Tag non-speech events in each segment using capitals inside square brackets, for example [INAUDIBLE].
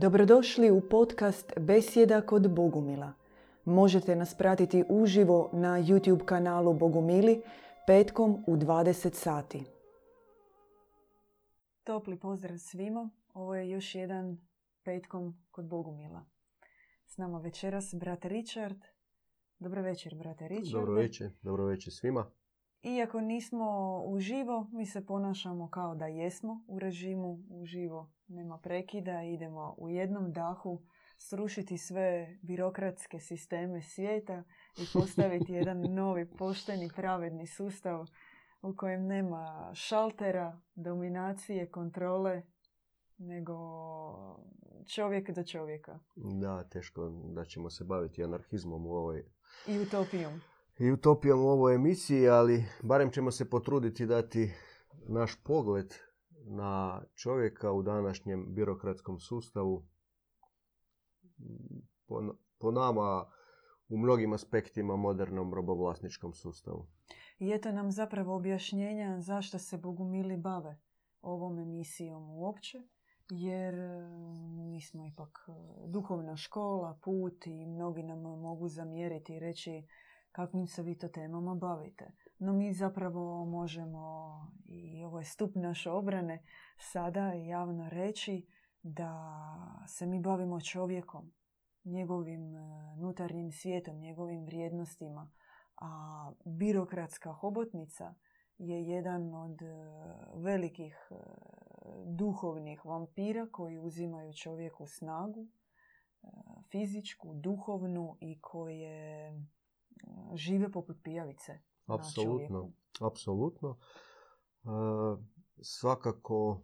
Dobrodošli u podcast Besjeda kod Bogumila. Možete nas pratiti uživo na YouTube kanalu Bogumili petkom u 20 sati. Topli pozdrav svima. Ovo je još jedan petkom kod Bogumila. S nama večeras brat Richard. Dobro večer, brate Richard. Dobro večer, dobro večer svima. Iako nismo uživo, mi se ponašamo kao da jesmo u režimu uživo. Nema prekida, idemo u jednom dahu srušiti sve birokratske sisteme svijeta i postaviti [LAUGHS] jedan novi, pošteni, pravedni sustav u kojem nema šaltera, dominacije, kontrole, nego čovjek do čovjeka. Da, teško da ćemo se baviti anarhizmom u ovoj... I utopijom. I utopijom u ovoj emisiji, ali barem ćemo se potruditi dati naš pogled na čovjeka u današnjem birokratskom sustavu. Po, po nama u mnogim aspektima modernom robovlasničkom sustavu. I eto nam zapravo objašnjenja zašto se Bogumili bave ovom emisijom uopće jer mi smo ipak duhovna škola, put i mnogi nam mogu zamjeriti i reći kakvim se vi to temama bavite. No mi zapravo možemo, i ovo je stup naše obrane, sada javno reći da se mi bavimo čovjekom, njegovim nutarnjim svijetom, njegovim vrijednostima, a birokratska hobotnica je jedan od velikih duhovnih vampira koji uzimaju čovjeku snagu, fizičku, duhovnu i koje žive poput pijavice. Apsolutno, apsolutno. svakako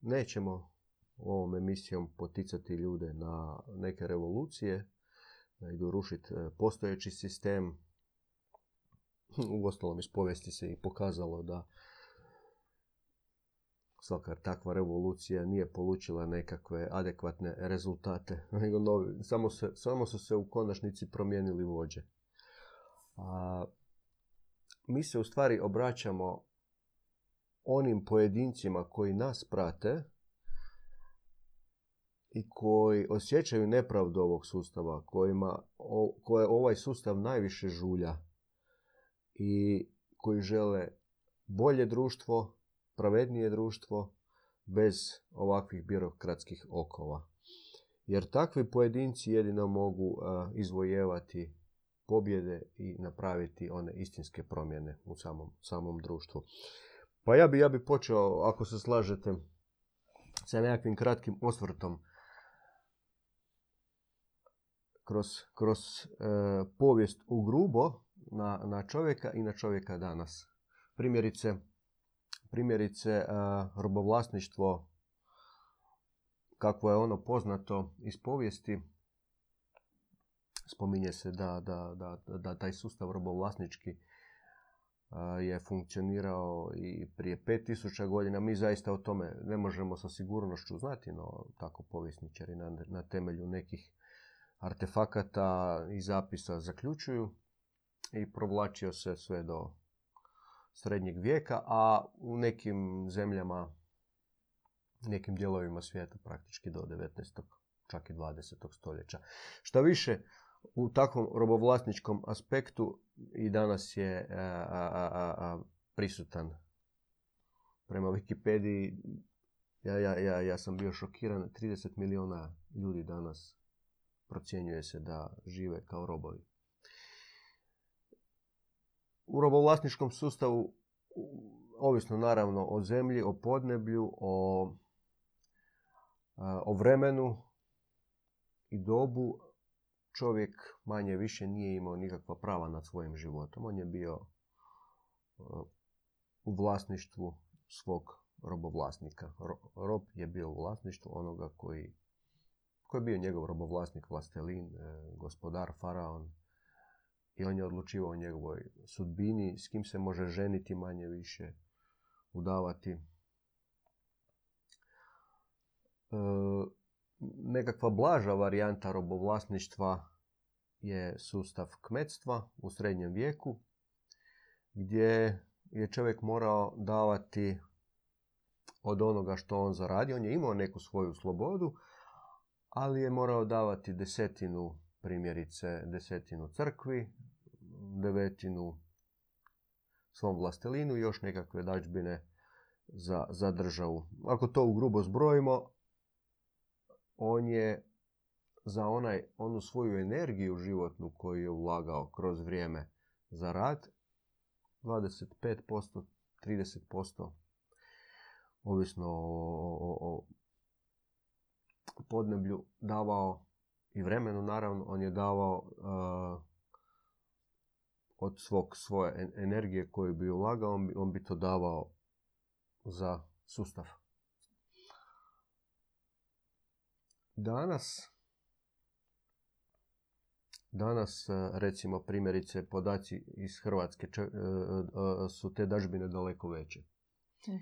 nećemo ovom emisijom poticati ljude na neke revolucije, da idu rušiti postojeći sistem. U ostalom iz povijesti se i pokazalo da svaka takva revolucija nije polučila nekakve adekvatne rezultate, [LAUGHS] novi, samo, se, samo su se u konačnici promijenili vođe. A, mi se u stvari obraćamo onim pojedincima koji nas prate i koji osjećaju nepravdu ovog sustava, kojima, koje ovaj sustav najviše žulja i koji žele bolje društvo, pravednije društvo bez ovakvih birokratskih okova. Jer takvi pojedinci jedino mogu izvojevati pobjede i napraviti one istinske promjene u samom, samom društvu. Pa ja bi, ja bi počeo, ako se slažete, sa nekakvim kratkim osvrtom kroz, kroz e, povijest u grubo na, na čovjeka i na čovjeka danas. Primjerice, primjerice e, robovlasništvo, kako je ono poznato iz povijesti, spominje se da, da, da, da taj sustav robovlasnički je funkcionirao i prije 5000 godina. Mi zaista o tome ne možemo sa sigurnošću znati, no tako povjesničari na, na temelju nekih artefakata i zapisa zaključuju i provlačio se sve do srednjeg vijeka, a u nekim zemljama, nekim dijelovima svijeta praktički do 19. čak i 20. stoljeća. Šta više, u takvom robovlasničkom aspektu i danas je a, prisutan. Prema Wikipediji ja, ja, ja, ja sam bio šokiran. 30 milijuna ljudi danas procjenjuje se da žive kao robovi. U robovlasničkom sustavu, ovisno naravno o zemlji, o podneblju, o, o vremenu i dobu, čovjek manje više nije imao nikakva prava nad svojim životom. On je bio e, u vlasništvu svog robovlasnika. Rob je bio u vlasništvu onoga koji, koji je bio njegov robovlasnik, vlastelin, e, gospodar, faraon. I on je odlučivao o njegovoj sudbini, s kim se može ženiti manje više, udavati. E, nekakva blaža varijanta robovlasništva je sustav kmetstva u srednjem vijeku gdje je čovjek morao davati od onoga što on zaradi. On je imao neku svoju slobodu, ali je morao davati desetinu, primjerice desetinu crkvi, devetinu svom vlastelinu i još nekakve dađbine za, za državu. Ako to u grubo zbrojimo, on je za onaj, onu svoju energiju životnu koju je ulagao kroz vrijeme za rad, 25%, 30%, ovisno o, o, o podneblju, davao i vremenu naravno, on je davao uh, od svog, svoje energije koju bi ulagao, on bi, on bi to davao za sustav. Danas Danas, e, recimo, primjerice, podaci iz Hrvatske e, e, su te dažbine daleko veće. Hm.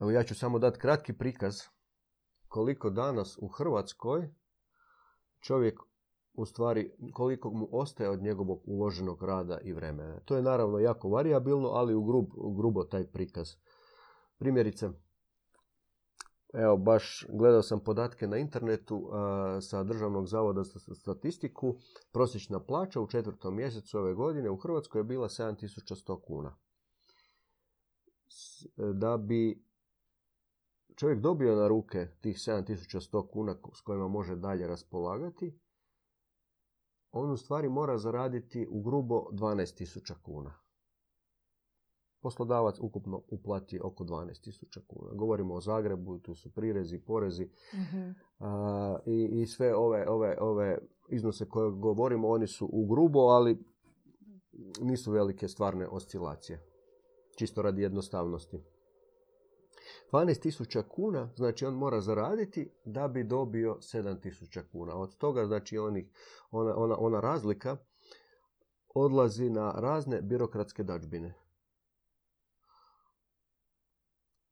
Evo ja ću samo dati kratki prikaz koliko danas u Hrvatskoj čovjek u stvari koliko mu ostaje od njegovog uloženog rada i vremena. To je naravno jako variabilno, ali u, grub, u grubo taj prikaz. Primjerice, Evo, baš gledao sam podatke na internetu sa Državnog zavoda za statistiku. Prosječna plaća u četvrtom mjesecu ove godine u Hrvatskoj je bila 7100 kuna. Da bi čovjek dobio na ruke tih 7100 kuna s kojima može dalje raspolagati, on u stvari mora zaraditi u grubo 12.000 kuna poslodavac ukupno uplati oko 12.000 kuna. Govorimo o Zagrebu, tu su prirezi, porezi mhm. i, i, sve ove, ove, ove iznose koje govorimo, oni su u grubo, ali nisu velike stvarne oscilacije. Čisto radi jednostavnosti. 12.000 kuna, znači on mora zaraditi da bi dobio 7.000 kuna. Od toga, znači onih, ona, ona, ona razlika odlazi na razne birokratske dačbine.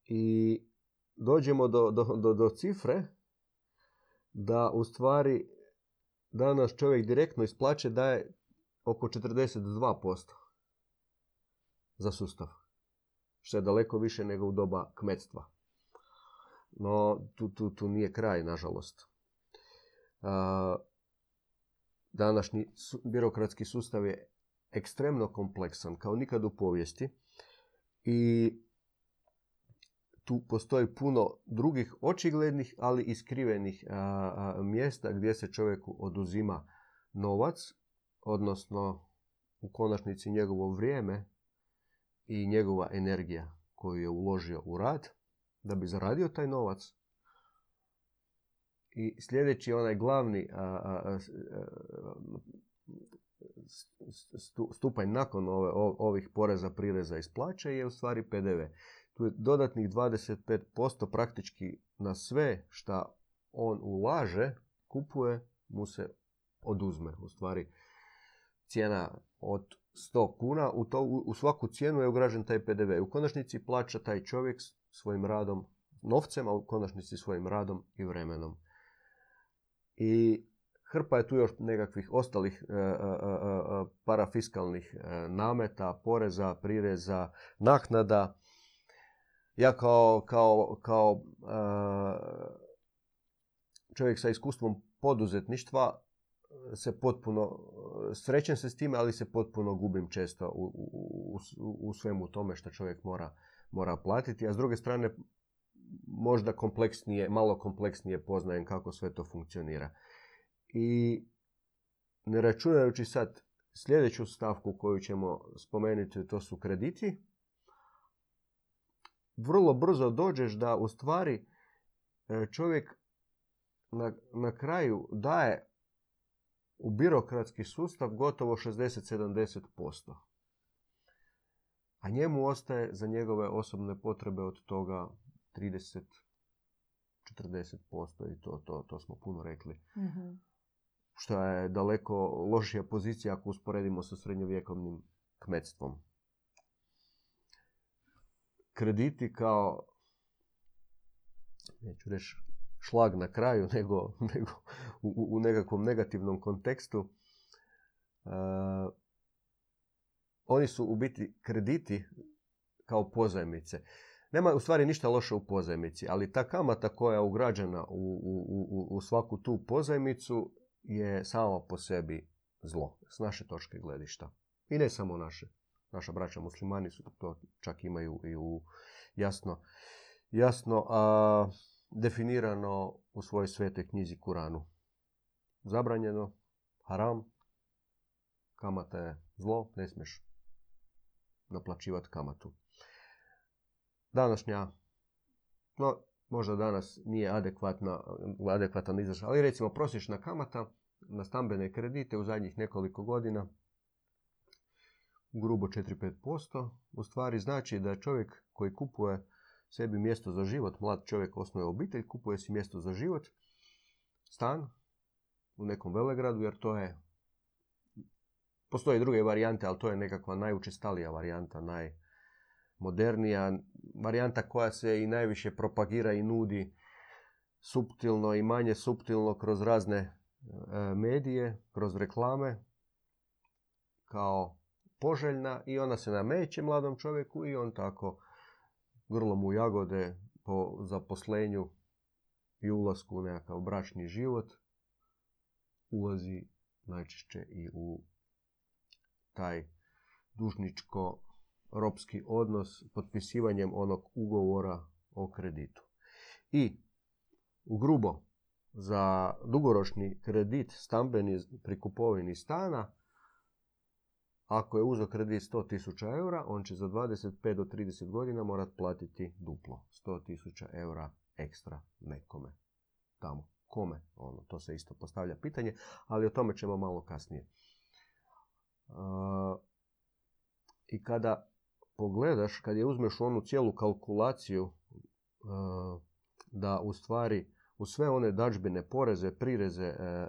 I dođemo do, do, do, do cifre da u stvari danas čovjek direktno isplaće daje oko 42% za sustav. Što je daleko više nego u doba kmetstva. No, tu, tu, tu nije kraj, nažalost. Današnji birokratski sustav je ekstremno kompleksan, kao nikad u povijesti. I tu postoji puno drugih očiglednih, ali i skrivenih mjesta gdje se čovjeku oduzima novac, odnosno u konačnici njegovo vrijeme i njegova energija koju je uložio u rad da bi zaradio taj novac. I sljedeći onaj glavni stupanj nakon ovih poreza, prireza i splaće je u stvari PDV tu je dodatnih 25% praktički na sve što on ulaže, kupuje, mu se oduzme. U stvari, cijena od 100 kuna, u, to, u svaku cijenu je ugražen taj PDV. U konačnici plaća taj čovjek svojim radom, novcem, a u konačnici svojim radom i vremenom. I hrpa je tu još nekakvih ostalih e, e, e, parafiskalnih nameta, poreza, prireza, naknada ja kao, kao, kao čovjek sa iskustvom poduzetništva se potpuno, srećem se s time, ali se potpuno gubim često u, u, u svemu tome što čovjek mora, mora platiti. A s druge strane, možda kompleksnije, malo kompleksnije poznajem kako sve to funkcionira. I ne računajući sad sljedeću stavku koju ćemo spomenuti, to su krediti, vrlo brzo dođeš da u stvari e, čovjek na, na kraju daje u birokratski sustav gotovo 60-70%. A njemu ostaje za njegove osobne potrebe od toga 30-40% i to, to, to smo puno rekli. mm Što je daleko lošija pozicija ako usporedimo sa srednjovjekovnim kmetstvom krediti kao, neću reći šlag na kraju, [LAUGHS] nego, nego u, u nekakvom negativnom kontekstu, uh, oni su u biti krediti kao pozajmice. nema u stvari ništa loše u pozajmici, ali ta kamata koja je ugrađena u, u, u, svaku tu pozajmicu je sama po sebi zlo, s naše točke gledišta. I ne samo naše. Naša braća muslimani su to čak imaju i u jasno, jasno a, definirano u svojoj svetoj knjizi Kuranu. Zabranjeno, haram, kamata je zlo, ne smiješ naplaćivati kamatu. Današnja, no možda danas nije adekvatna, adekvatan izraz, ali recimo prosječna kamata na stambene kredite u zadnjih nekoliko godina grubo 4-5%, u stvari znači da čovjek koji kupuje sebi mjesto za život, mlad čovjek osnuje obitelj, kupuje si mjesto za život, stan u nekom velegradu, jer to je Postoje druge varijante, ali to je nekakva najučestalija varijanta, najmodernija varijanta koja se i najviše propagira i nudi suptilno i manje suptilno kroz razne e, medije, kroz reklame kao poželjna i ona se nameće mladom čovjeku i on tako grlom u jagode po zaposlenju i ulasku u nekakav bračni život ulazi najčešće i u taj dužničko-ropski odnos potpisivanjem onog ugovora o kreditu. I u grubo za dugoročni kredit stambeni pri kupovini stana ako je uzeo kredit 100.000 eura, on će za 25 do 30 godina morat platiti duplo. 100.000 eura ekstra nekome. Tamo. Kome? Ono, to se isto postavlja pitanje, ali o tome ćemo malo kasnije. I kada pogledaš, kad je uzmeš onu cijelu kalkulaciju da u stvari u sve one dađbine, poreze, prireze, e,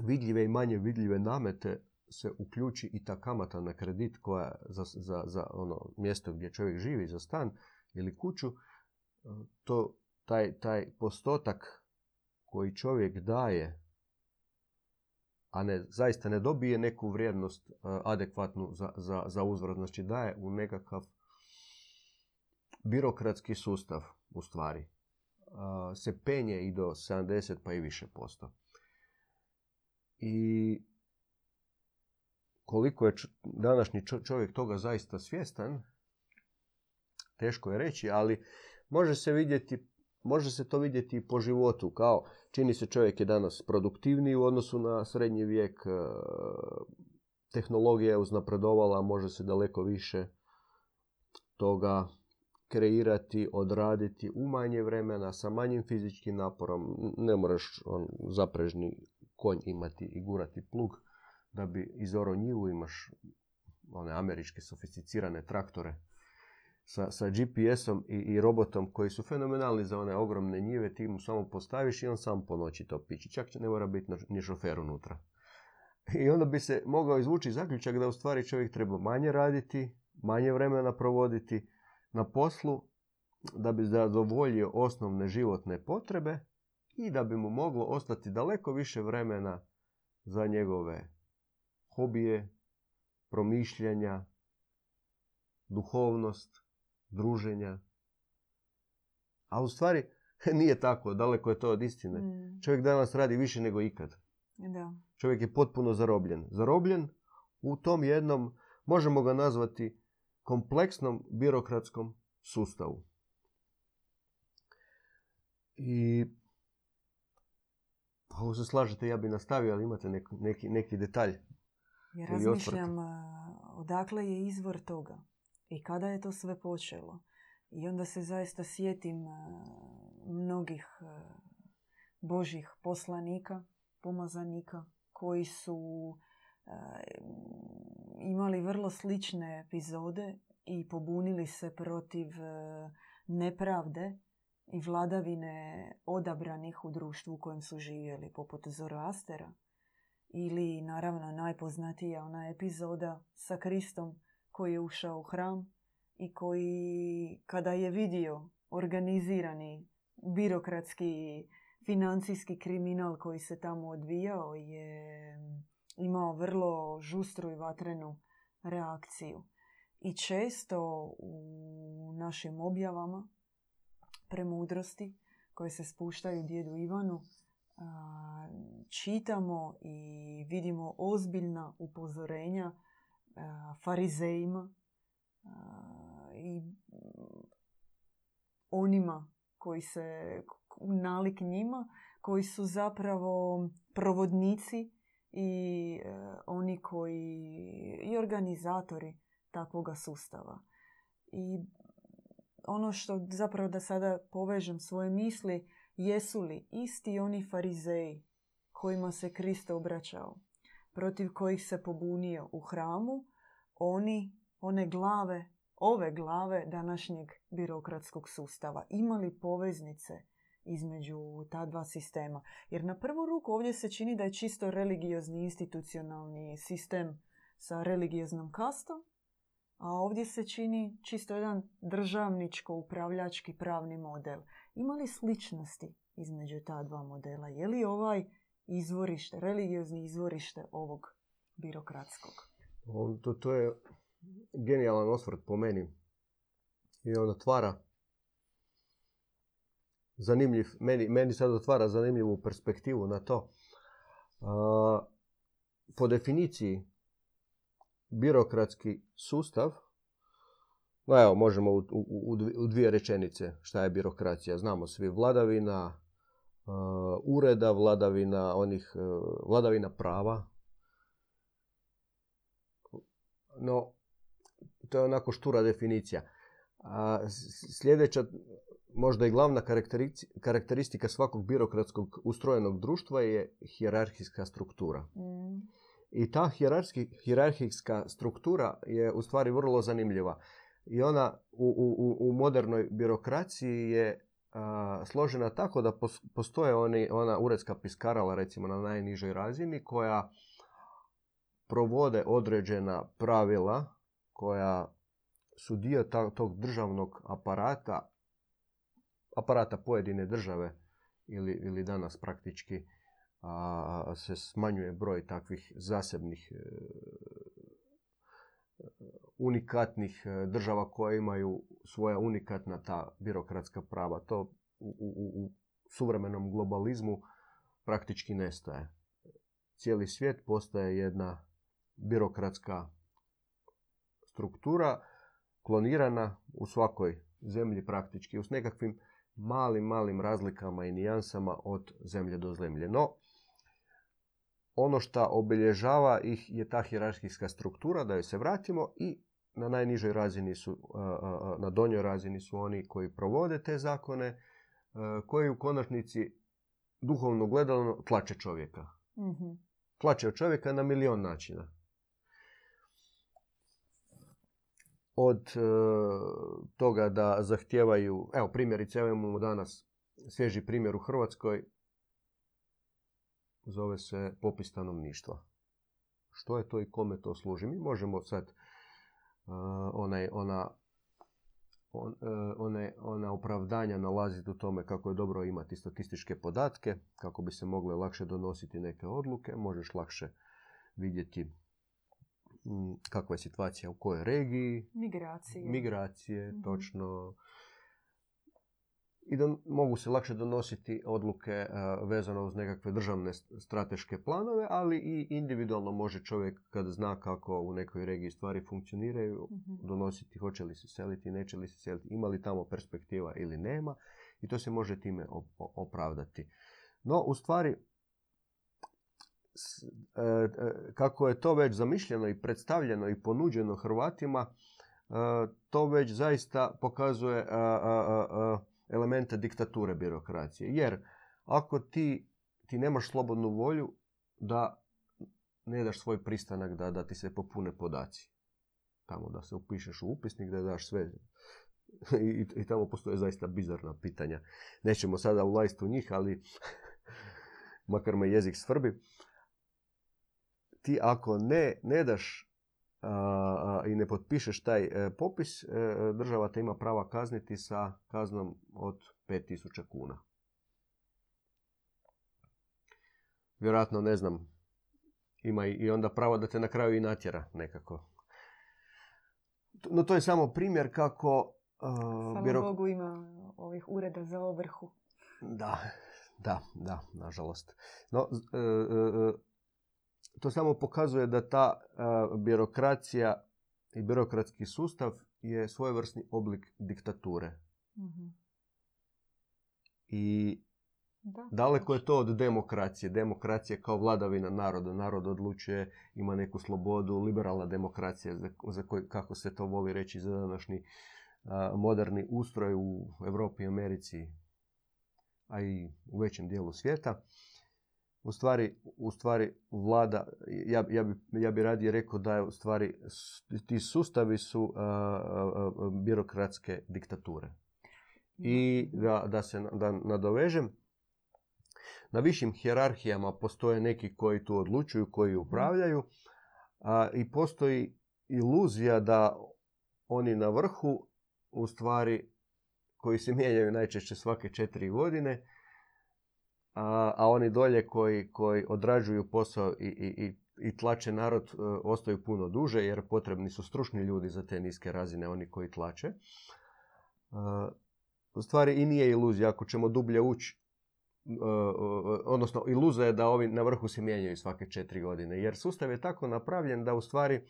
vidljive i manje vidljive namete se uključi i ta kamata na kredit koja za, za, za ono mjesto gdje čovjek živi, za stan ili kuću, to taj, taj postotak koji čovjek daje a ne, zaista ne dobije neku vrijednost uh, adekvatnu za, za, za uzvrat. Znači daje u nekakav birokratski sustav u stvari. Se penje i do 70 pa i više posto. I koliko je današnji čovjek toga zaista svjestan, teško je reći, ali može se vidjeti Može se to vidjeti i po životu, kao čini se čovjek je danas produktivniji u odnosu na srednji vijek, e, tehnologija je uznapredovala, može se daleko više toga kreirati, odraditi u manje vremena, sa manjim fizičkim naporom. Ne moraš on zaprežni konj imati i gurati plug da bi izoro njivu, imaš one američke sofisticirane traktore sa, sa GPS-om i, i robotom koji su fenomenalni za one ogromne njive, ti mu samo postaviš i on sam po noći to pići. Čak ne mora biti ni šofer unutra. I onda bi se mogao izvući zaključak da u stvari čovjek treba manje raditi, manje vremena provoditi na poslu, da bi zadovoljio osnovne životne potrebe i da bi mu moglo ostati daleko više vremena za njegove hobije, promišljanja, duhovnost, druženja. A u stvari [LAUGHS] nije tako, daleko je to od istine. Mm. Čovjek danas radi više nego ikad. Da. Čovjek je potpuno zarobljen. Zarobljen u tom jednom, možemo ga nazvati kompleksnom birokratskom sustavu. I ako se slažete, ja bi nastavio, ali imate neki, neki, neki detalj. Ja razmišljam odakle je izvor toga i kada je to sve počelo. I onda se zaista sjetim e, mnogih e, božih poslanika, pomazanika, koji su imali vrlo slične epizode i pobunili se protiv nepravde i vladavine odabranih u društvu u kojem su živjeli, poput Zoroastera. Ili, naravno, najpoznatija ona epizoda sa Kristom koji je ušao u hram i koji kada je vidio organizirani birokratski financijski kriminal koji se tamo odvijao je imao vrlo žustru i vatrenu reakciju. I često u našim objavama premudrosti koje se spuštaju djedu Ivanu čitamo i vidimo ozbiljna upozorenja farizejima i onima koji se nalik njima, koji su zapravo provodnici i e, oni koji i organizatori takvoga sustava. I ono što zapravo da sada povežem svoje misli, jesu li isti oni farizeji kojima se Kristo obraćao, protiv kojih se pobunio u hramu, oni, one glave, ove glave današnjeg birokratskog sustava, imali poveznice između ta dva sistema. Jer na prvu ruku ovdje se čini da je čisto religiozni institucionalni sistem sa religioznom kastom, a ovdje se čini čisto jedan državničko-upravljački pravni model. Ima li sličnosti između ta dva modela? Je li ovaj izvorište, religiozni izvorište ovog birokratskog? To, to je genijalan osvrt po meni. I on otvara zanimljiv, meni, meni sad otvara zanimljivu perspektivu na to. po definiciji birokratski sustav, no evo, možemo u, u, u dvije rečenice šta je birokracija. Znamo svi vladavina ureda, vladavina onih, vladavina prava. No, to je onako štura definicija. A sljedeća, možda i glavna karakteristika svakog birokratskog ustrojenog društva je hijerarhijska struktura. Mm. I ta hijerarhijska struktura je u stvari vrlo zanimljiva. I ona u, u, u modernoj birokraciji je složena tako da postoje oni, ona uredska piskarala recimo na najnižoj razini koja provode određena pravila koja su dio tog državnog aparata, aparata pojedine države ili, ili danas praktički a, se smanjuje broj takvih zasebnih e, unikatnih e, država koje imaju svoja unikatna ta birokratska prava. To u, u, u suvremenom globalizmu praktički nestaje. Cijeli svijet postaje jedna birokratska struktura klonirana u svakoj zemlji praktički s nekakvim malim, malim razlikama i nijansama od zemlje do zemlje. No, ono što obilježava ih je ta hierarhijska struktura, da joj se vratimo i na najnižoj razini su, na donjoj razini su oni koji provode te zakone, koji u konačnici duhovno gledano tlače čovjeka. mm Tlače čovjeka na milion načina. Od e, toga da zahtijevaju, evo primjerice, evo imamo danas svježi primjer u Hrvatskoj, zove se popis stanovništva. Što je to i kome to služi? Mi možemo sad uh, onaj, ona, on, uh, one, ona opravdanja nalaziti u tome kako je dobro imati statističke podatke, kako bi se mogle lakše donositi neke odluke, možeš lakše vidjeti kakva je situacija u kojoj regiji. Migracije. Migracije, mhm. točno i da mogu se lakše donositi odluke e, vezano uz nekakve državne strateške planove, ali i individualno može čovjek kad zna kako u nekoj regiji stvari funkcioniraju, mhm. donositi hoće li se seliti, neće li se seliti, ima li tamo perspektiva ili nema i to se može time opravdati. No, u stvari, e, e, kako je to već zamišljeno i predstavljeno i ponuđeno Hrvatima, to već zaista pokazuje elemente diktature birokracije. Jer ako ti, ti nemaš slobodnu volju da ne daš svoj pristanak da, da ti se popune podaci. Tamo da se upišeš u upisnik, da daš sve. I, i tamo postoje zaista bizarna pitanja. Nećemo sada ulaziti u njih, ali [LAUGHS] makar me jezik svrbi. Ti ako ne, ne daš i ne potpišeš taj e, popis, e, država te ima prava kazniti sa kaznom od 5000 kuna. Vjerojatno, ne znam, ima i onda pravo da te na kraju i natjera nekako. no to je samo primjer kako... Uh, Bogu ima ovih ureda za ovrhu. Da, da, da, nažalost. No, e, e, e, to samo pokazuje da ta birokracija i birokratski sustav je svojevrsni oblik diktature. Mhm. I da, daleko je to od demokracije. Demokracija kao vladavina naroda. Narod odlučuje, ima neku slobodu, liberalna demokracija, za, za kako se to voli reći za današnji moderni ustroj u Europi i Americi, a i u većem dijelu svijeta. U stvari, u stvari vlada, ja, ja, bi, ja bi radije rekao da je u stvari ti sustavi su birokratske diktature. I da, da se da nadovežem, na višim hjerarhijama postoje neki koji tu odlučuju, koji upravljaju a, i postoji iluzija da oni na vrhu u stvari koji se mijenjaju najčešće svake četiri godine, a, a oni dolje koji, koji odrađuju posao i, i, i tlače narod e, ostaju puno duže jer potrebni su stručni ljudi za te niske razine, oni koji tlače. E, u stvari i nije iluzija ako ćemo dublje ući e, odnosno iluzija je da ovi na vrhu se mijenjaju svake četiri godine jer sustav je tako napravljen da u stvari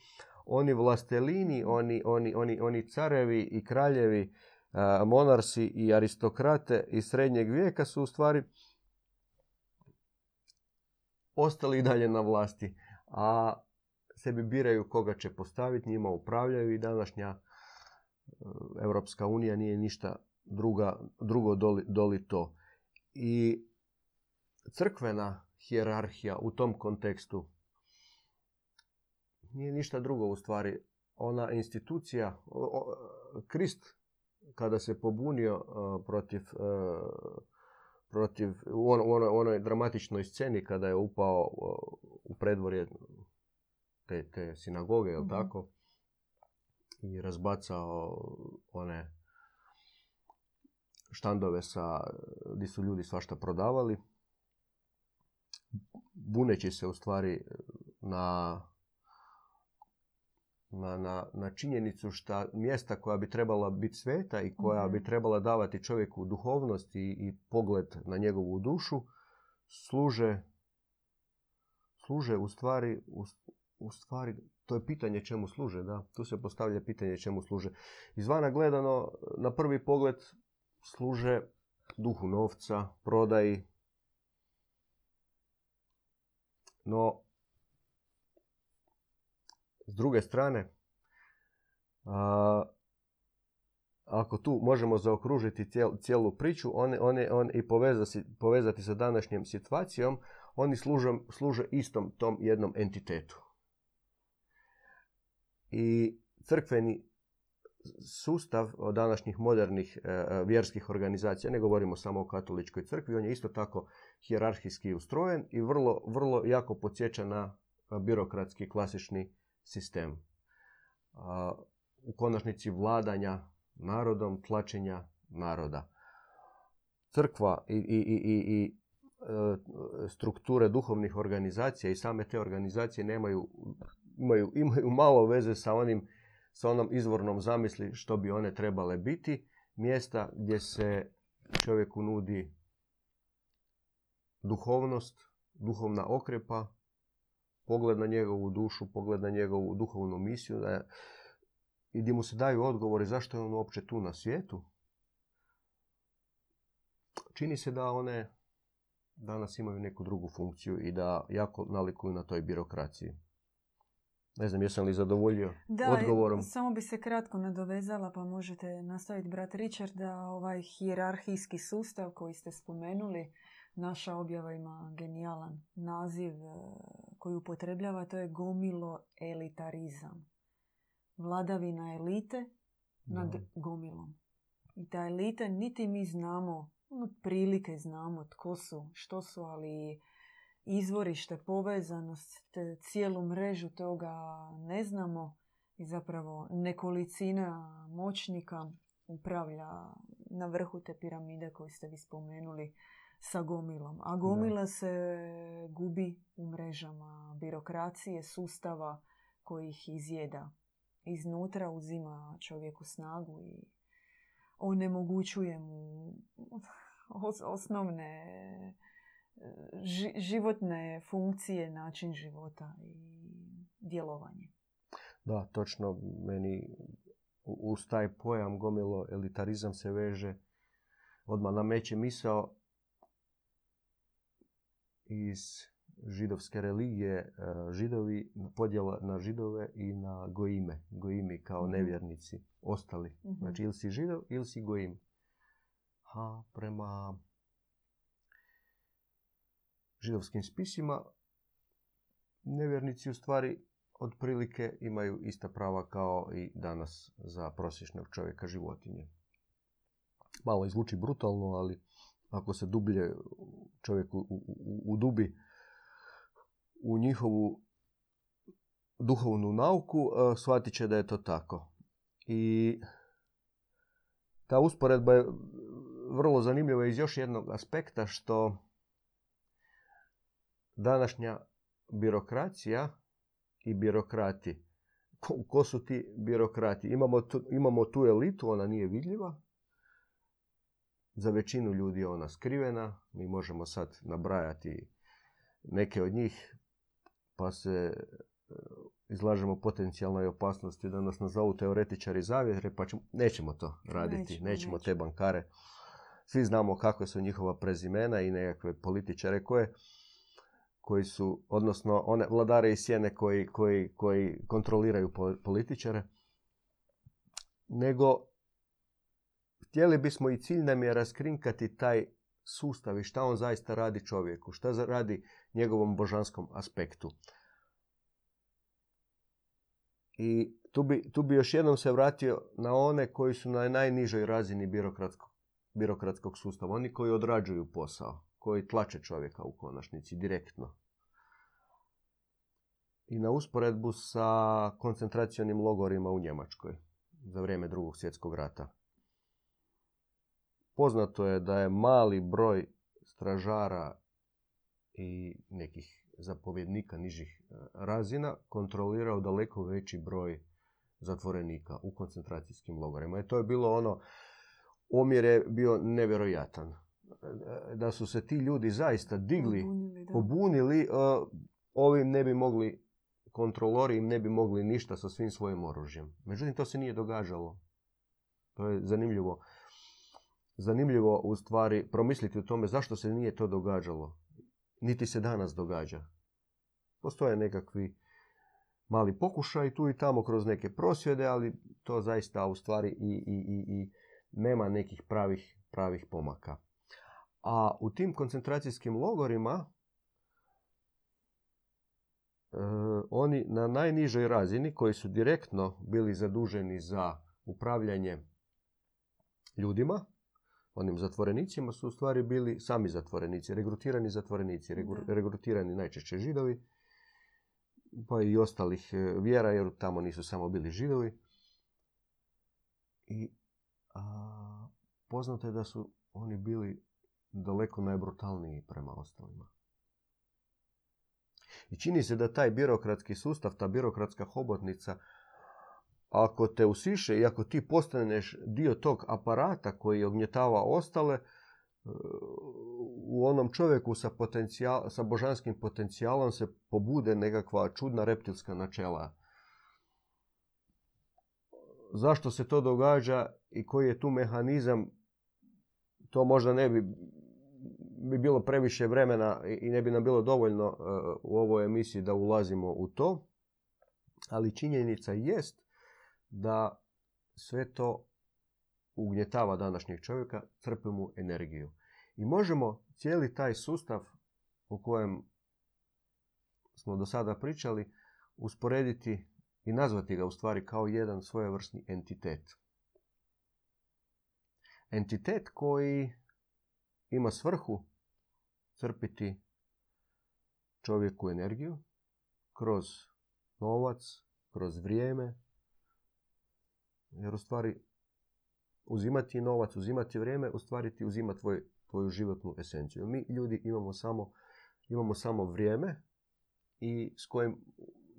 oni vlastelini, oni, oni, oni, oni carevi i kraljevi, monarsi i aristokrate iz srednjeg vijeka su u stvari ostali i dalje na vlasti, a sebi biraju koga će postaviti, njima upravljaju i današnja Europska unija nije ništa druga, drugo doli, doli to. I crkvena hijerarhija u tom kontekstu nije ništa drugo u stvari. Ona institucija, Krist kada se pobunio protiv, protiv u onoj, onoj dramatičnoj sceni kada je upao u predvorje te, te sinagoge, jel mhm. tako? I razbacao one štandove sa, gdje su ljudi svašta prodavali. Buneći se u stvari na na, na, na činjenicu što mjesta koja bi trebala biti sveta i koja bi mhm. trebala davati čovjeku duhovnost i, i pogled na njegovu dušu služe služe u stvari u, u stvari to je pitanje čemu služe, da. Tu se postavlja pitanje čemu služe. Izvana gledano, na prvi pogled služe duhu novca, prodaji. No, s druge strane, a, ako tu možemo zaokružiti cijelu priču one, one, on, i povezati, povezati sa današnjom situacijom, oni služe, služe istom tom jednom entitetu. I crkveni sustav današnjih modernih e, e, vjerskih organizacija, ne govorimo samo o katoličkoj crkvi, on je isto tako hijerarhijski ustrojen i vrlo, vrlo jako podsjeća na birokratski klasični sistem. U konačnici vladanja narodom, tlačenja naroda. Crkva i, i, i, i e, strukture duhovnih organizacija i same te organizacije nemaju, imaju, imaju malo veze sa onim sa onom izvornom zamisli što bi one trebale biti, mjesta gdje se čovjeku nudi duhovnost, duhovna okrepa, pogled na njegovu dušu, pogled na njegovu duhovnu misiju da i gdje mu se daju odgovori zašto je on uopće tu na svijetu, čini se da one danas imaju neku drugu funkciju i da jako nalikuju na toj birokraciji. Ne znam, jesam li zadovoljio da, odgovorom? samo bi se kratko nadovezala, pa možete nastaviti, brat Richard, da ovaj hijerarhijski sustav koji ste spomenuli, Naša objava ima genijalan naziv e, koji upotrebljava, to je gomilo elitarizam. Vladavina elite nad gomilom. I ta elite niti mi znamo, prilike znamo tko su, što su, ali izvorište, povezanost, cijelu mrežu toga ne znamo i zapravo nekolicina moćnika upravlja na vrhu te piramide koju ste vi spomenuli sa gomilom. A gomila se gubi u mrežama birokracije, sustava koji ih izjeda. iznutra uzima čovjeku snagu i onemogućuje mu osnovne životne funkcije, način života i djelovanje. Da, točno meni uz taj pojam gomilo elitarizam se veže odmah nameće misao iz židovske religije e, židovi podjela na židove i na goime. Goimi kao mhm. nevjernici, ostali. Mhm. Znači ili si židov ili si goim. A prema židovskim spisima nevjernici u stvari otprilike imaju ista prava kao i danas za prosječnog čovjeka životinje. Malo izvuči brutalno, ali ako se dublje čovjek u, u, dubi u njihovu duhovnu nauku, e, shvatit će da je to tako. I ta usporedba je vrlo zanimljiva iz još jednog aspekta što današnja birokracija i birokrati. Ko, su ti birokrati? Imamo tu, imamo tu elitu, ona nije vidljiva. Za većinu ljudi je ona skrivena. Mi možemo sad nabrajati neke od njih, pa se e, izlažemo potencijalnoj opasnosti da nas nazovu teoretičari zavjere, pa ćemo, nećemo to raditi, nećemo, nećemo te bankare. Svi znamo kakve su njihova prezimena i nekakve političare koje koji su, odnosno one vladare iz sjene koji, koji, koji kontroliraju političare, nego htjeli bismo i cilj nam je raskrinkati taj sustav i šta on zaista radi čovjeku, šta radi njegovom božanskom aspektu. I tu bi, tu bi još jednom se vratio na one koji su na najnižoj razini birokratskog, birokratskog sustava, oni koji odrađuju posao koji tlače čovjeka u konačnici direktno. I na usporedbu sa koncentracionim logorima u Njemačkoj za vrijeme drugog svjetskog rata. Poznato je da je mali broj stražara i nekih zapovjednika nižih e, razina kontrolirao daleko veći broj zatvorenika u koncentracijskim logorima. I to je bilo ono, omjer je bio nevjerojatan da su se ti ljudi zaista digli, pobunili, e, ovim ne bi mogli, kontrolori im ne bi mogli ništa sa svim svojim oružjem. Međutim, to se nije događalo. To je zanimljivo. Zanimljivo u stvari promisliti o tome zašto se nije to događalo. Niti se danas događa. Postoje nekakvi mali pokušaj tu i tamo kroz neke prosvjede, ali to zaista u stvari i, i, i, i nema nekih pravih, pravih pomaka. A u tim koncentracijskim logorima e, oni na najnižoj razini koji su direktno bili zaduženi za upravljanje ljudima, onim zatvorenicima su u stvari bili sami zatvorenici, regrutirani zatvorenici, regrutirani najčešće židovi, pa i ostalih e, vjera, jer tamo nisu samo bili židovi. I a, poznato je da su oni bili daleko najbrutalniji prema ostalima. I čini se da taj birokratski sustav, ta birokratska hobotnica, ako te usiše i ako ti postaneš dio tog aparata koji ognjetava ostale, u onom čovjeku sa, potencijal, sa božanskim potencijalom se pobude nekakva čudna reptilska načela. Zašto se to događa i koji je tu mehanizam, to možda ne bi bi bilo previše vremena i ne bi nam bilo dovoljno e, u ovoj emisiji da ulazimo u to, ali činjenica jest da sve to ugnjetava današnjeg čovjeka, crpe mu energiju. I možemo cijeli taj sustav o kojem smo do sada pričali usporediti i nazvati ga u stvari kao jedan svojevrsni entitet. Entitet koji ima svrhu crpiti čovjeku energiju kroz novac, kroz vrijeme, jer u stvari uzimati novac, uzimati vrijeme, u stvari ti uzima tvoj, tvoju životnu esenciju. Mi ljudi imamo samo, imamo samo vrijeme i s kojim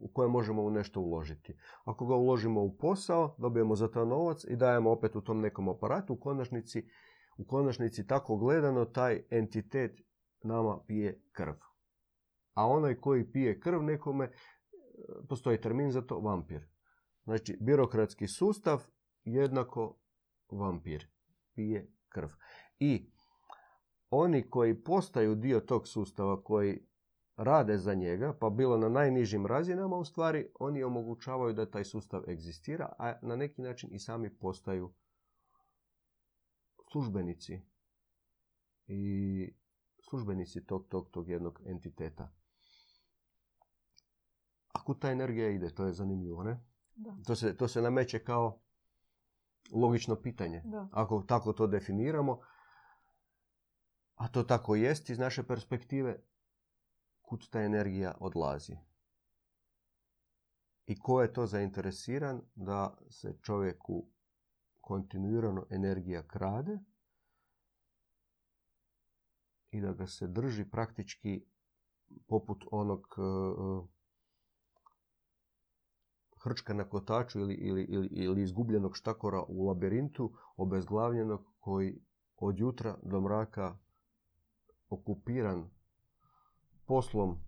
u koje možemo u nešto uložiti. Ako ga uložimo u posao, dobijemo za to novac i dajemo opet u tom nekom aparatu. U konačnici, u konačnici tako gledano taj entitet nama pije krv. A onaj koji pije krv nekome, postoji termin za to, vampir. Znači, birokratski sustav jednako vampir. Pije krv. I oni koji postaju dio tog sustava, koji rade za njega, pa bilo na najnižim razinama u stvari, oni omogućavaju da taj sustav egzistira, a na neki način i sami postaju službenici i službenici tog, tog, tog jednog entiteta. Ako ta energija ide, to je zanimljivo, ne? Da. To se, to se nameće kao logično pitanje. Da. Ako tako to definiramo, a to tako jest iz naše perspektive, kud ta energija odlazi. I ko je to zainteresiran da se čovjeku kontinuirano energija krade i da ga se drži praktički poput onog uh, hrčka na kotaču ili, ili, ili, ili izgubljenog štakora u labirintu, obezglavljenog koji od jutra do mraka okupiran poslom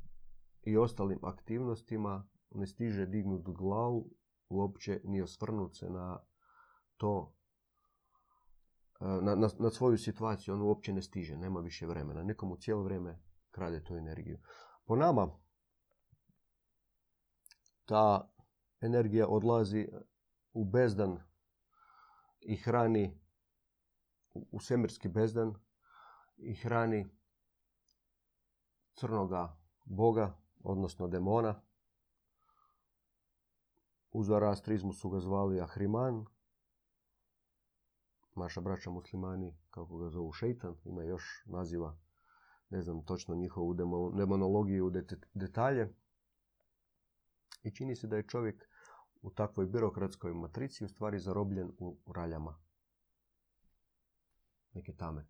i ostalim aktivnostima ne stiže dignut glavu, uopće ni osvrnut se na to, na, na, na svoju situaciju, on uopće ne stiže, nema više vremena. Nekomu cijelo vrijeme krade tu energiju. Po nama ta energija odlazi u bezdan i hrani u svemirski bezdan i hrani crnoga boga, odnosno demona. U Zoroastrizmu su ga zvali Ahriman. Naša braća muslimani, kako ga zovu šeitan, ima još naziva, ne znam točno njihovu demonologiju u detalje. I čini se da je čovjek u takvoj birokratskoj matrici u stvari zarobljen u raljama. Neke tame.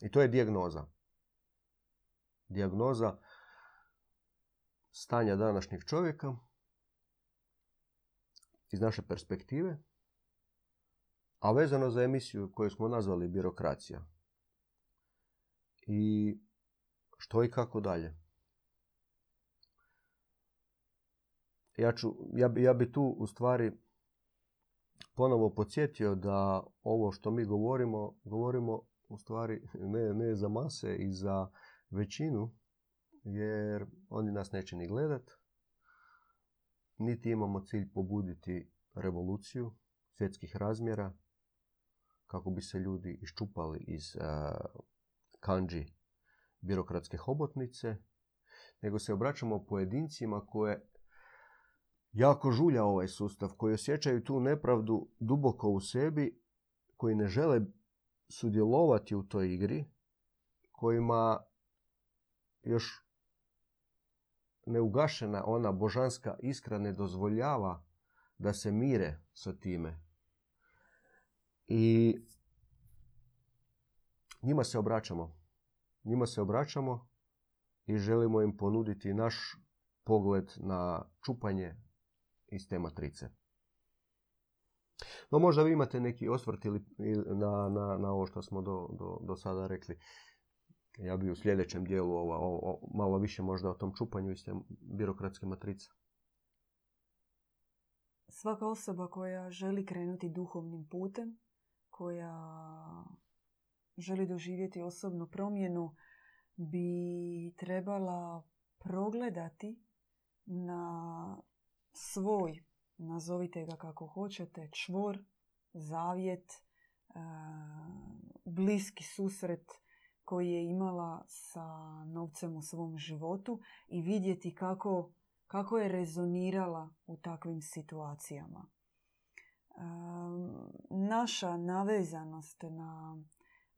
I to je dijagnoza. Dijagnoza stanja današnjeg čovjeka iz naše perspektive, a vezano za emisiju koju smo nazvali birokracija. I što i kako dalje. Ja, ću, ja, bi, ja bi tu u stvari ponovo podsjetio da ovo što mi govorimo, govorimo u stvari ne, ne za mase i za većinu, jer oni nas neće ni gledat, niti imamo cilj pobuditi revoluciju svjetskih razmjera kako bi se ljudi iščupali iz uh, kanđi birokratske hobotnice, nego se obraćamo pojedincima koje jako žulja ovaj sustav, koji osjećaju tu nepravdu duboko u sebi, koji ne žele sudjelovati u toj igri, kojima još neugašena ona božanska iskra ne dozvoljava da se mire sa time. I njima se obraćamo. Njima se obraćamo i želimo im ponuditi naš pogled na čupanje iz te matrice. No možda vi imate neki osvrt ili na, na, na ovo što smo do, do, do sada rekli. Ja bi u sljedećem dijelu ova, o, malo više možda o tom čupanju iz te birokratske matrice. Svaka osoba koja želi krenuti duhovnim putem, koja želi doživjeti osobnu promjenu, bi trebala progledati na svoj, nazovite ga kako hoćete, čvor, zavjet, e, bliski susret koji je imala sa novcem u svom životu i vidjeti kako, kako je rezonirala u takvim situacijama. E, naša navezanost na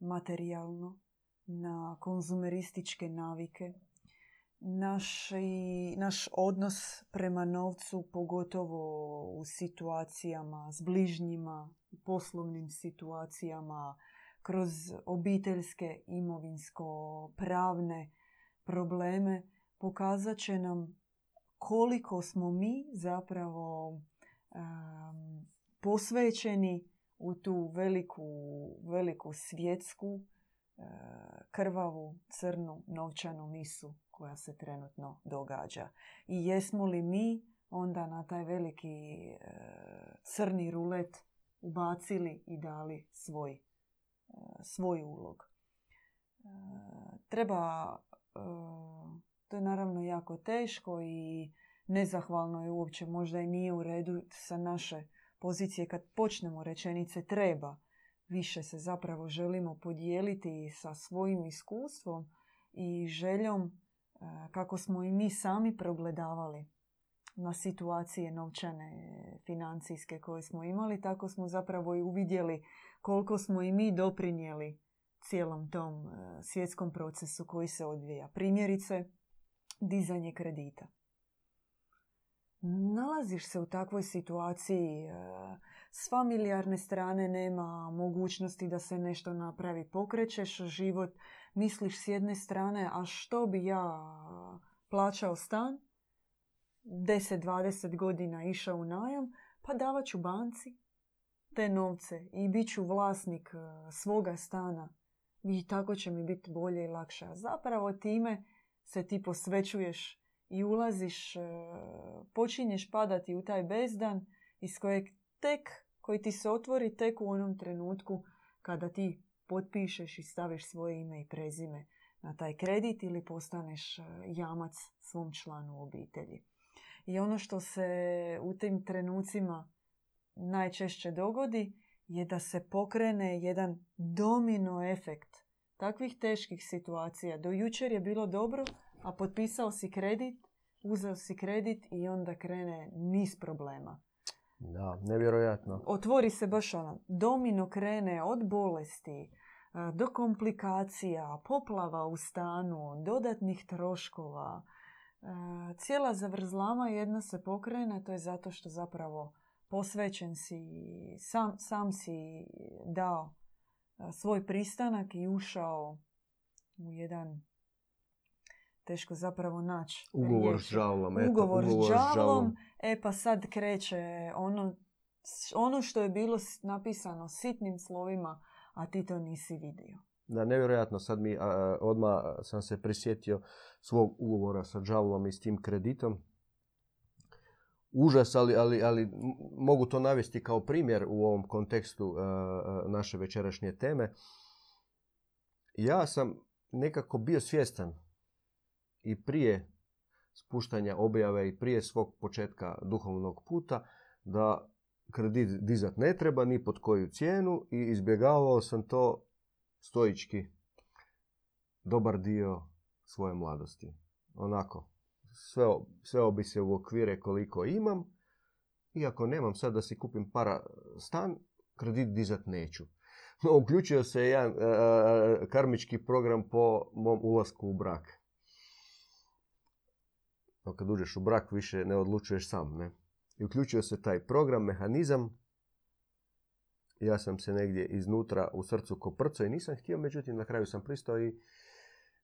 materijalno, na konzumerističke navike, naš, naš odnos prema novcu, pogotovo u situacijama s bližnjima, poslovnim situacijama, kroz obiteljske imovinsko-pravne probleme, pokazat će nam koliko smo mi zapravo posvećeni u tu veliku, veliku svjetsku, e, krvavu, crnu, novčanu misu koja se trenutno događa. I jesmo li mi onda na taj veliki e, crni rulet ubacili i dali svoj, e, svoj ulog. Treba, to je naravno jako teško i nezahvalno je uopće, možda i nije u redu sa naše pozicije kad počnemo rečenice treba. Više se zapravo želimo podijeliti sa svojim iskustvom i željom e, kako smo i mi sami progledavali na situacije novčane, financijske koje smo imali, tako smo zapravo i uvidjeli koliko smo i mi doprinijeli cijelom tom e, svjetskom procesu koji se odvija. Primjerice, dizanje kredita nalaziš se u takvoj situaciji, e, s familijarne strane nema mogućnosti da se nešto napravi. Pokrećeš život, misliš s jedne strane, a što bi ja plaćao stan, 10-20 godina išao u najam, pa davat ću banci te novce i bit ću vlasnik e, svoga stana i tako će mi biti bolje i lakše. zapravo time se ti posvećuješ i ulaziš, e, počinješ padati u taj bezdan iz kojeg tek, koji ti se otvori tek u onom trenutku kada ti potpišeš i staviš svoje ime i prezime na taj kredit ili postaneš e, jamac svom članu obitelji. I ono što se u tim trenucima najčešće dogodi je da se pokrene jedan domino efekt takvih teških situacija. Do jučer je bilo dobro, a potpisao si kredit, uzeo si kredit i onda krene niz problema. Da, nevjerojatno. Otvori se baš ono, domino krene od bolesti, e, do komplikacija, poplava u stanu, dodatnih troškova. E, cijela zavrzlama jedna se pokrene, to je zato što zapravo posvećen si, sam, sam si dao e, svoj pristanak i ušao u jedan teško zapravo naći. Ugovor s. Eto, ugovor, ugovor s žalom. E pa sad kreće ono, ono što je bilo napisano sitnim slovima, a ti to nisi vidio. Da, nevjerojatno. Sad mi a, odmah sam se prisjetio svog ugovora sa žalom i s tim kreditom. Užas, ali, ali, ali mogu to navesti kao primjer u ovom kontekstu naše večerašnje teme. Ja sam nekako bio svjestan i prije spuštanja objave i prije svog početka duhovnog puta da kredit dizat ne treba ni pod koju cijenu i izbjegavao sam to stoički dobar dio svoje mladosti. Onako, sve, sve bi se u okvire koliko imam i ako nemam sad da si kupim para stan, kredit dizat neću. No, [LAUGHS] uključio se jedan karmički program po mom ulasku u brak kad uđeš u brak više ne odlučuješ sam. Ne? I uključio se taj program, mehanizam. Ja sam se negdje iznutra u srcu koprco i nisam htio, međutim na kraju sam pristao i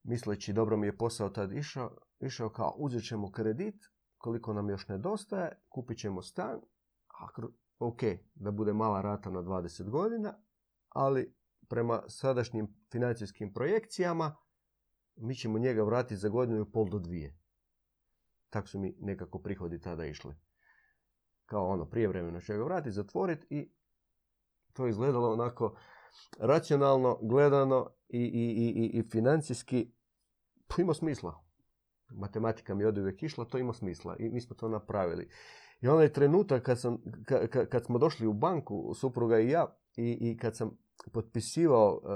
misleći dobro mi je posao tad išao, išao kao uzet ćemo kredit, koliko nam još nedostaje, kupit ćemo stan, a ok, da bude mala rata na 20 godina, ali prema sadašnjim financijskim projekcijama mi ćemo njega vratiti za godinu i pol do dvije. Tako su mi nekako prihodi tada išli. Kao ono, prijevremeno će ga vratiti, zatvoriti i to izgledalo onako racionalno, gledano i, i, i, i financijski ima smisla. Matematika mi je od uvijek išla, to ima smisla i mi smo to napravili. I onaj trenutak kad, sam, kad, kad smo došli u banku, supruga i ja, i, i kad sam potpisivao uh,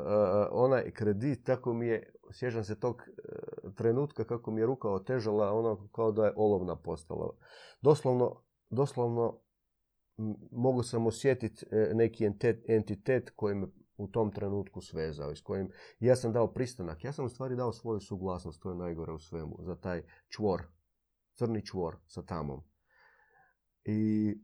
onaj kredit, tako mi je, sjećam se tog uh, trenutka kako mi je ruka otežala, ono kao da je olovna postala. Doslovno, doslovno mogu sam osjetiti neki entitet koji me u tom trenutku svezao i s kojim ja sam dao pristanak. Ja sam u stvari dao svoju suglasnost, to je najgore u svemu, za taj čvor, crni čvor sa tamom. I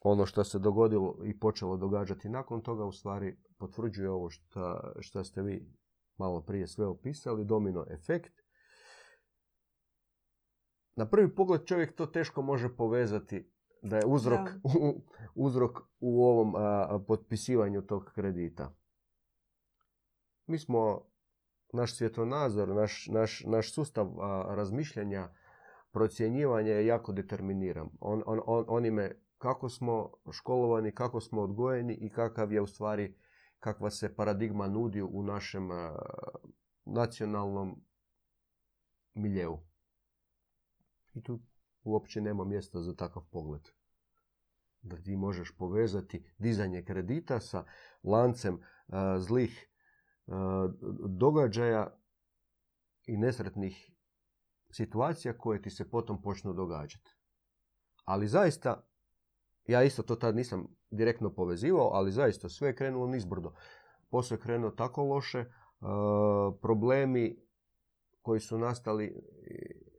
ono što se dogodilo i počelo događati nakon toga u stvari potvrđuje ovo što, što ste vi malo prije sve opisali, domino efekt. na prvi pogled čovjek to teško može povezati da je uzrok, uzrok u ovom potpisivanju tog kredita. Mi smo, naš svjetonazor, naš, naš, naš sustav razmišljanja, procjenjivanja je jako determiniran. On, on, on, onime kako smo školovani, kako smo odgojeni i kakav je u stvari, kakva se paradigma nudi u našem nacionalnom miljeu. I tu uopće nema mjesta za takav pogled. Da ti možeš povezati dizanje kredita sa lancem zlih događaja i nesretnih situacija koje ti se potom počnu događati. Ali zaista, ja isto to tad nisam direktno povezivao, ali zaista sve je krenulo nizbrdo. Posao je krenuo tako loše, problemi koji su nastali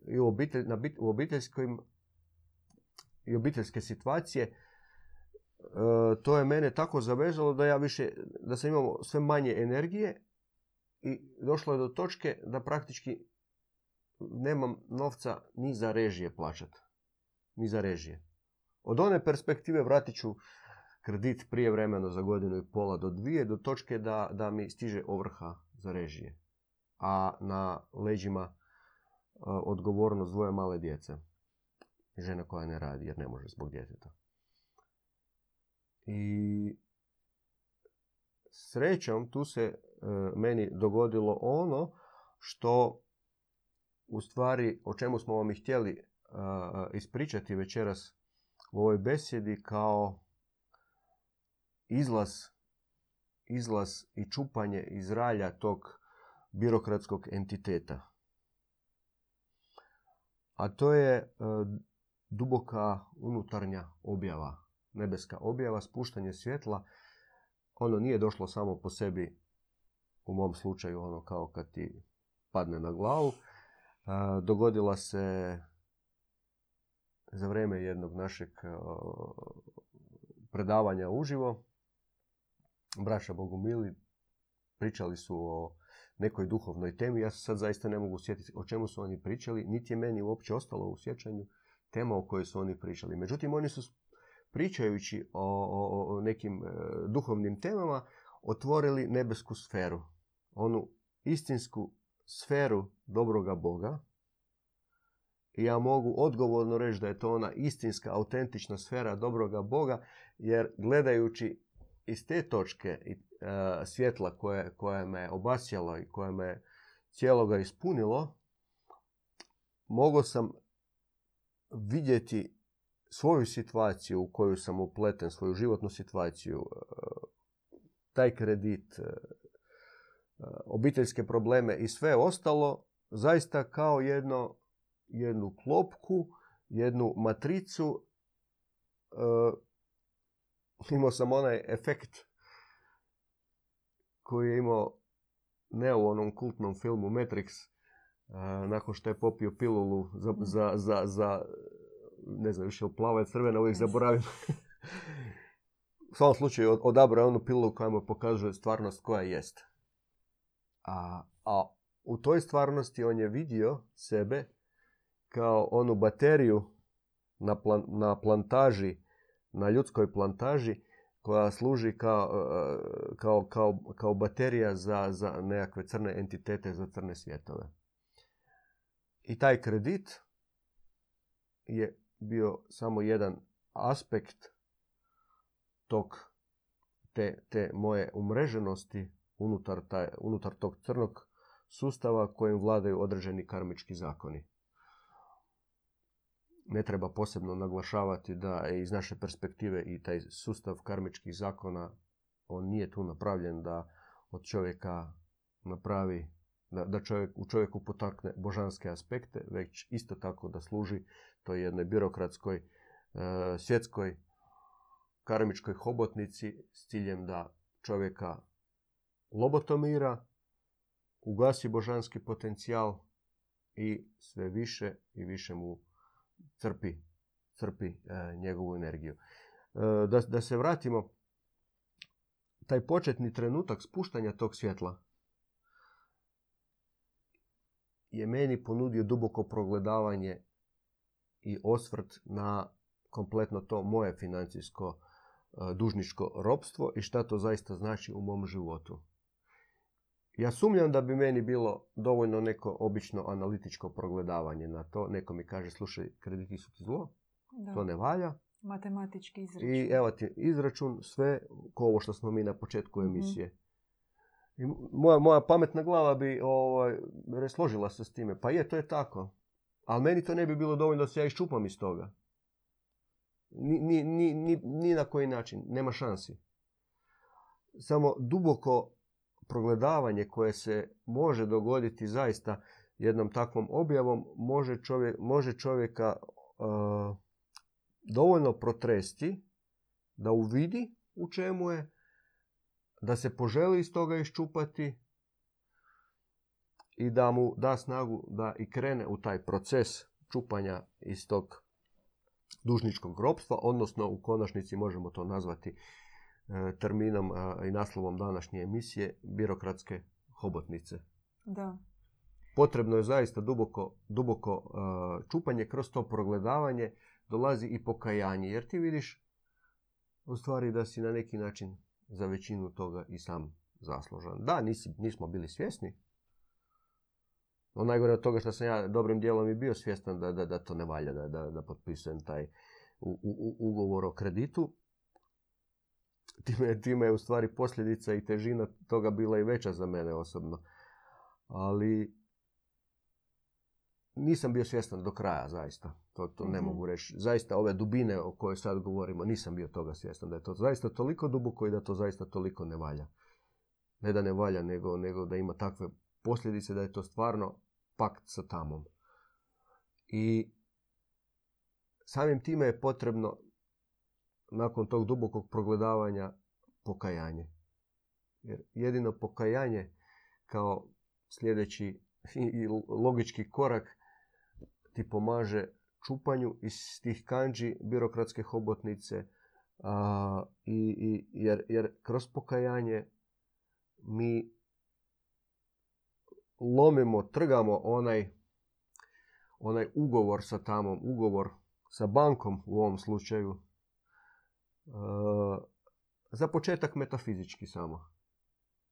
i u, obitelj, na, u obiteljskim i obiteljske situacije, e, to je mene tako zavezalo da ja više, da sam imao sve manje energije i došlo je do točke da praktički nemam novca ni za režije plaćati. Ni za režije. Od one perspektive vratit ću kredit prije vremena za godinu i pola do dvije, do točke da, da mi stiže ovrha za režije. A na leđima odgovornost dvoje male djece. Žena koja ne radi jer ne može zbog djeteta. I srećom tu se e, meni dogodilo ono što u stvari o čemu smo vam i htjeli ispričati večeras u ovoj besjedi kao izlaz, izlaz i čupanje iz ralja tog birokratskog entiteta a to je e, duboka unutarnja objava, nebeska objava, spuštanje svjetla. Ono nije došlo samo po sebi, u mom slučaju, ono kao kad ti padne na glavu. E, dogodila se za vrijeme jednog našeg e, predavanja uživo. Braća Bogumili pričali su o nekoj duhovnoj temi. Ja se sad zaista ne mogu sjetiti o čemu su oni pričali, niti je meni uopće ostalo u sjećanju tema o kojoj su oni pričali. Međutim, oni su pričajući o nekim e, duhovnim temama otvorili nebesku sferu. Onu istinsku sferu dobroga Boga. I ja mogu odgovorno reći da je to ona istinska, autentična sfera dobroga Boga, jer gledajući iz te točke e, svjetla koje, koje me obasjalo i koje me cijeloga ispunilo, mogao sam vidjeti svoju situaciju u koju sam upleten, svoju životnu situaciju, e, taj kredit, e, obiteljske probleme i sve ostalo, zaista kao jedno, jednu klopku, jednu matricu imao sam onaj efekt koji je imao ne u onom kultnom filmu Matrix, nakon što je popio pilulu za, mhm. za, za, za ne znam više plava je crvena, uvijek zaboravim. u svom slučaju odabrao onu pilulu koja mu pokazuje stvarnost koja jest. A, a u toj stvarnosti on je vidio sebe kao onu bateriju na, plan, na plantaži na ljudskoj plantaži koja služi kao, e, kao, kao, kao baterija za, za nekakve crne entitete, za crne svjetove. I taj kredit je bio samo jedan aspekt tog, te, te moje umreženosti unutar, taj, unutar tog crnog sustava kojim vladaju određeni karmički zakoni ne treba posebno naglašavati da je iz naše perspektive i taj sustav karmičkih zakona on nije tu napravljen da od čovjeka napravi da, da čovjek, u čovjeku potakne božanske aspekte, već isto tako da služi toj jednoj birokratskoj, e, svjetskoj karmičkoj hobotnici s ciljem da čovjeka lobotomira, ugasi božanski potencijal i sve više i više mu crpi, crpi e, njegovu energiju. E, da, da se vratimo, taj početni trenutak spuštanja tog svjetla je meni ponudio duboko progledavanje i osvrt na kompletno to moje financijsko e, dužničko ropstvo i šta to zaista znači u mom životu. Ja sumnjam da bi meni bilo dovoljno neko obično analitičko progledavanje na to. Neko mi kaže, slušaj, krediti su ti zlo, to ne valja. Matematički izračun. I evo ti izračun, sve ko ovo što smo mi na početku mhm. emisije. I moja, moja pametna glava bi ovaj, složila se s time. Pa je, to je tako. Ali meni to ne bi bilo dovoljno da se ja iščupam iz toga. Ni, ni, ni, ni na koji način. Nema šansi. Samo duboko progledavanje koje se može dogoditi zaista jednom takvom objavom može, čovjek, može čovjeka uh, dovoljno protresti da uvidi u čemu je, da se poželi iz toga iščupati i da mu da snagu da i krene u taj proces čupanja iz tog dužničkog ropstva, odnosno u konačnici možemo to nazvati terminom i naslovom današnje emisije birokratske hobotnice. Da. Potrebno je zaista duboko, duboko e, čupanje, kroz to progledavanje dolazi i pokajanje, jer ti vidiš u stvari da si na neki način za većinu toga i sam zaslužan. Da, nisi, nismo bili svjesni. No najgore od toga što sam ja dobrim dijelom i bio svjestan da, da, da to ne valja, da, da, da potpisujem taj u, u, ugovor o kreditu time, time je u stvari posljedica i težina toga bila i veća za mene osobno. Ali nisam bio svjestan do kraja, zaista. To, to ne mhm. mogu reći. Zaista ove dubine o kojoj sad govorimo, nisam bio toga svjestan. Da je to zaista toliko duboko i da to zaista toliko ne valja. Ne da ne valja, nego, nego da ima takve posljedice da je to stvarno pakt sa tamom. I samim time je potrebno nakon tog dubokog progledavanja pokajanje. Jer jedino pokajanje kao sljedeći i logički korak ti pomaže čupanju iz tih kanđi birokratske hobotnice a, i, i, jer, jer kroz pokajanje mi lomimo, trgamo onaj, onaj ugovor sa tamom, ugovor sa bankom u ovom slučaju, za početak metafizički samo.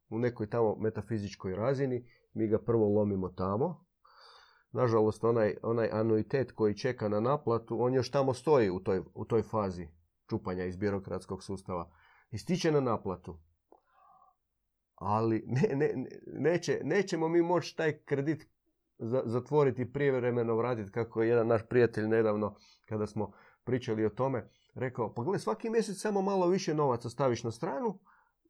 U nekoj tamo metafizičkoj razini mi ga prvo lomimo tamo. Nažalost, onaj, onaj anuitet koji čeka na naplatu, on još tamo stoji u toj, u toj fazi čupanja iz birokratskog sustava. Ističe na naplatu. Ali ne, ne, neće, nećemo mi moći taj kredit zatvoriti prijevremeno vratiti kako je jedan naš prijatelj nedavno kada smo pričali o tome rekao, pa gledaj, svaki mjesec samo malo više novaca staviš na stranu,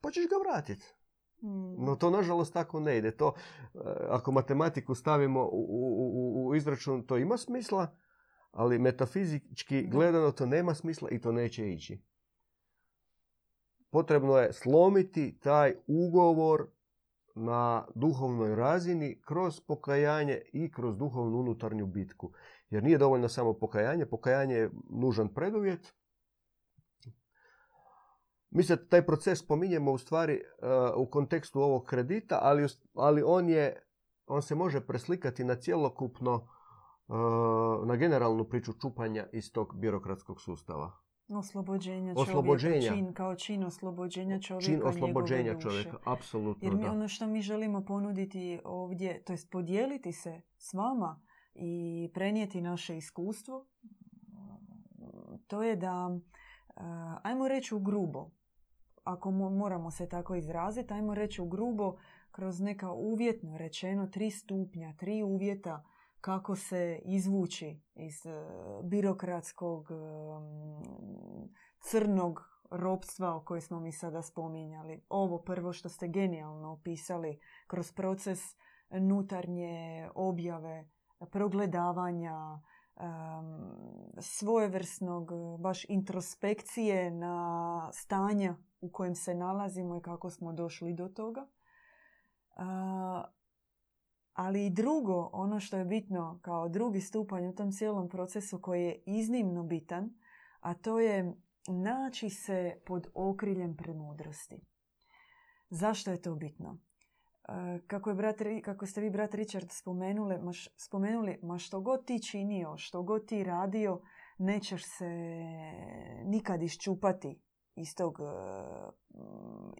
pa ćeš ga vratiti. Hmm. No to nažalost tako ne ide. To, eh, ako matematiku stavimo u, u, u izračun, to ima smisla, ali metafizički gledano to nema smisla i to neće ići. Potrebno je slomiti taj ugovor na duhovnoj razini kroz pokajanje i kroz duhovnu unutarnju bitku. Jer nije dovoljno samo pokajanje, pokajanje je nužan preduvjet, mi se taj proces spominjemo u stvari uh, u kontekstu ovog kredita, ali, ali on, je, on se može preslikati na cjelokupno, uh, na generalnu priču čupanja iz tog birokratskog sustava. Oslobođenja, oslobođenja. čovjeka, čin kao čin oslobođenja čovjeka. Čin oslobođenja čovjeka, apsolutno. Jer mi ono što mi želimo ponuditi ovdje, to jest podijeliti se s vama i prenijeti naše iskustvo, to je da, uh, ajmo reći u grubo, ako moramo se tako izraziti, ajmo reći grubo, kroz neka uvjetno rečeno tri stupnja, tri uvjeta kako se izvući iz e, birokratskog e, crnog ropstva o kojoj smo mi sada spominjali. Ovo prvo što ste genijalno opisali kroz proces nutarnje objave, progledavanja, svojevrsnog baš introspekcije na stanja u kojem se nalazimo i kako smo došli do toga. Ali i drugo, ono što je bitno kao drugi stupanj u tom cijelom procesu koji je iznimno bitan, a to je naći se pod okriljem premudrosti. Zašto je to bitno? kako, je brat, kako ste vi, brat Richard, spomenuli ma, spomenuli, ma što god ti činio, što god ti radio, nećeš se nikad iščupati iz tog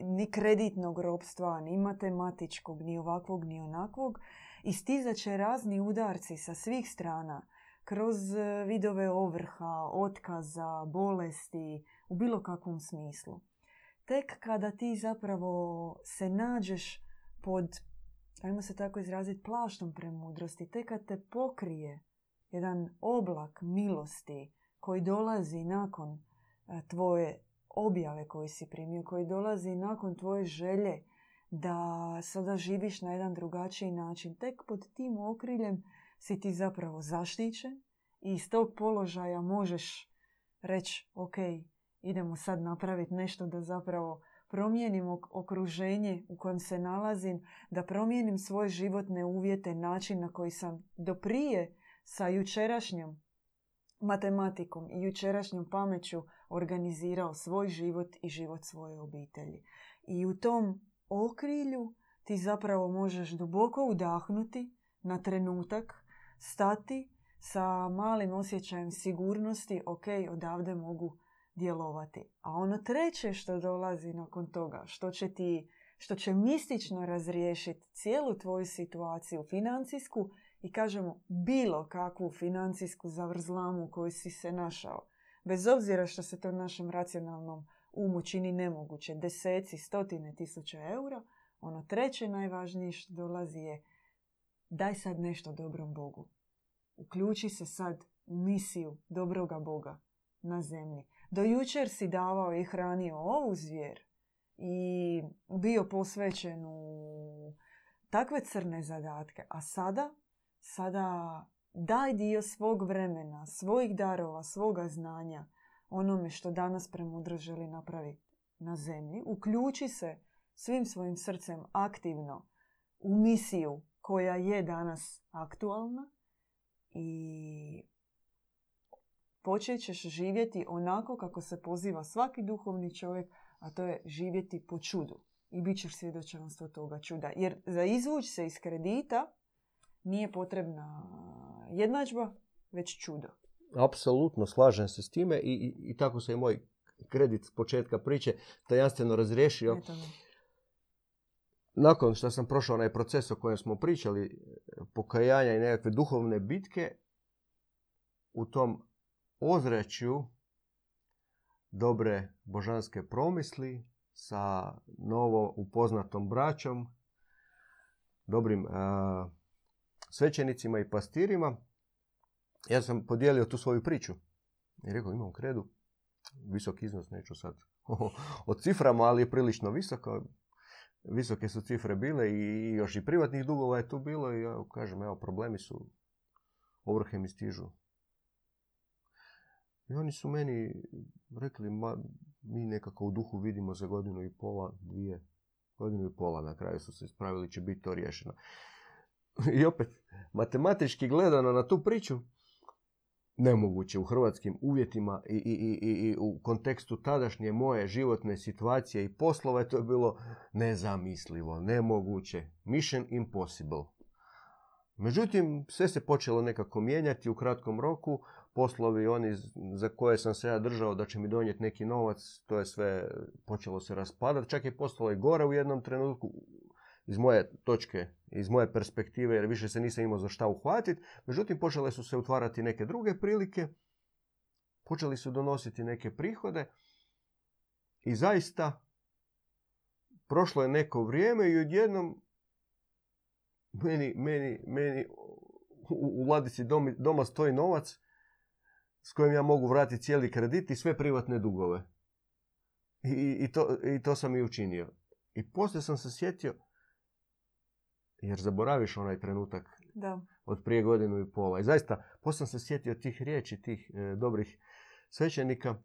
ni kreditnog ropstva, ni matematičkog, ni ovakvog, ni onakvog. Istizat će razni udarci sa svih strana, kroz vidove ovrha, otkaza, bolesti, u bilo kakvom smislu. Tek kada ti zapravo se nađeš pod, ajmo se tako izraziti, plaštom premudrosti, tek kad te pokrije jedan oblak milosti koji dolazi nakon e, tvoje objave koji si primio, koji dolazi nakon tvoje želje da sada živiš na jedan drugačiji način. Tek pod tim okriljem si ti zapravo zaštićen i iz tog položaja možeš reći ok, idemo sad napraviti nešto da zapravo promijenim okruženje u kojem se nalazim, da promijenim svoje životne uvjete, način na koji sam do prije sa jučerašnjom matematikom i jučerašnjom pameću organizirao svoj život i život svoje obitelji. I u tom okrilju ti zapravo možeš duboko udahnuti na trenutak, stati sa malim osjećajem sigurnosti, ok, odavde mogu djelovati. A ono treće što dolazi nakon toga, što će ti što će mistično razriješiti cijelu tvoju situaciju financijsku i kažemo bilo kakvu financijsku zavrzlamu u kojoj si se našao. Bez obzira što se to našem racionalnom umu čini nemoguće, deseci, stotine tisuća eura, ono treće najvažnije što dolazi je daj sad nešto dobrom Bogu. Uključi se sad u misiju dobroga Boga na zemlji. Do jučer si davao i hranio ovu zvijer i bio posvećen u takve crne zadatke. A sada, sada daj dio svog vremena, svojih darova, svoga znanja onome što danas premudro želi napraviti na zemlji. Uključi se svim svojim srcem aktivno u misiju koja je danas aktualna i počet ćeš živjeti onako kako se poziva svaki duhovni čovjek, a to je živjeti po čudu. I bit ćeš svjedočanstvo toga čuda. Jer za izvuć se iz kredita nije potrebna jednadžba, već čudo. Apsolutno, slažem se s time i, i, i tako se i moj kredit s početka priče tajanstveno razriješio. Nakon što sam prošao onaj proces o kojem smo pričali, pokajanja i nekakve duhovne bitke, u tom ozreću dobre božanske promisli sa novo upoznatom braćom, dobrim svećenicima i pastirima, ja sam podijelio tu svoju priču. I rekao, imam kredu, visok iznos, neću sad [LAUGHS] o ciframa, ali je prilično visoko. Visoke su cifre bile i još i privatnih dugova je tu bilo i ja kažem, evo, problemi su, ovrhe mi stižu. I oni su meni rekli, ma, mi nekako u duhu vidimo za godinu i pola, dvije, godinu i pola na kraju su se ispravili, će biti to riješeno. [LAUGHS] I opet, matematički gledano na tu priču, nemoguće u hrvatskim uvjetima i, i, i, i u kontekstu tadašnje moje životne situacije i poslove, to je bilo nezamislivo, nemoguće, mission impossible. Međutim, sve se počelo nekako mijenjati u kratkom roku, poslovi oni za koje sam se ja držao da će mi donijeti neki novac, to je sve počelo se raspadati. Čak je postalo i gore u jednom trenutku iz moje točke, iz moje perspektive, jer više se nisam imao za šta uhvatiti. Međutim, počele su se utvarati neke druge prilike, počeli su donositi neke prihode i zaista prošlo je neko vrijeme i odjednom meni, meni, meni u, u ladici doma stoji novac s kojim ja mogu vratiti cijeli kredit i sve privatne dugove. I, i, to, I to sam i učinio. I poslije sam se sjetio, jer zaboraviš onaj trenutak da. od prije godinu i pola. I zaista, poslije sam se sjetio tih riječi, tih e, dobrih svećenika,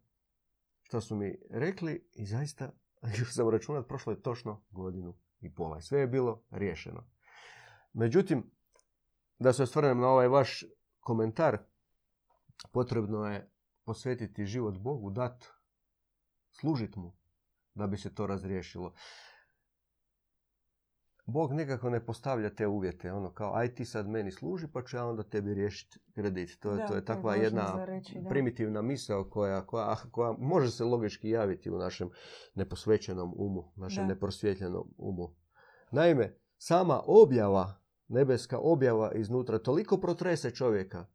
što su mi rekli i zaista, [LAUGHS] još sam računat, prošlo je točno godinu i pola. Sve je bilo riješeno. Međutim, da se osvrnem na ovaj vaš komentar, potrebno je posvetiti život Bogu, dat, služit mu, da bi se to razriješilo. Bog nekako ne postavlja te uvjete, ono kao aj ti sad meni služi pa ću ja onda tebi riješiti kredit. To, je, to je takva jedna primitivna misao koja, koja, koja može se logički javiti u našem neposvećenom umu, našem neprosvjetljenom umu. Naime, sama objava, nebeska objava iznutra toliko protrese čovjeka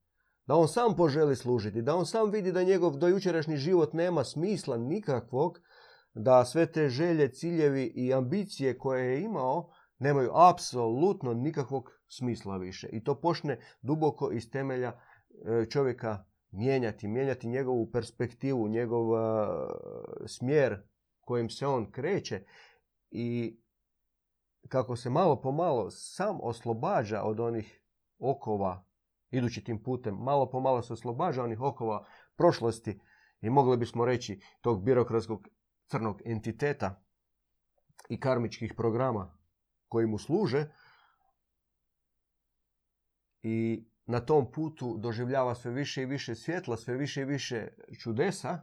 da on sam poželi služiti, da on sam vidi da njegov dojučerašnji život nema smisla nikakvog, da sve te želje, ciljevi i ambicije koje je imao nemaju apsolutno nikakvog smisla više. I to počne duboko iz temelja e, čovjeka mijenjati, mijenjati njegovu perspektivu, njegov e, smjer kojim se on kreće i kako se malo po malo sam oslobađa od onih okova idući tim putem, malo po malo se oslobađa onih okova prošlosti i mogli bismo reći tog birokratskog crnog entiteta i karmičkih programa koji mu služe i na tom putu doživljava sve više i više svjetla, sve više i više čudesa,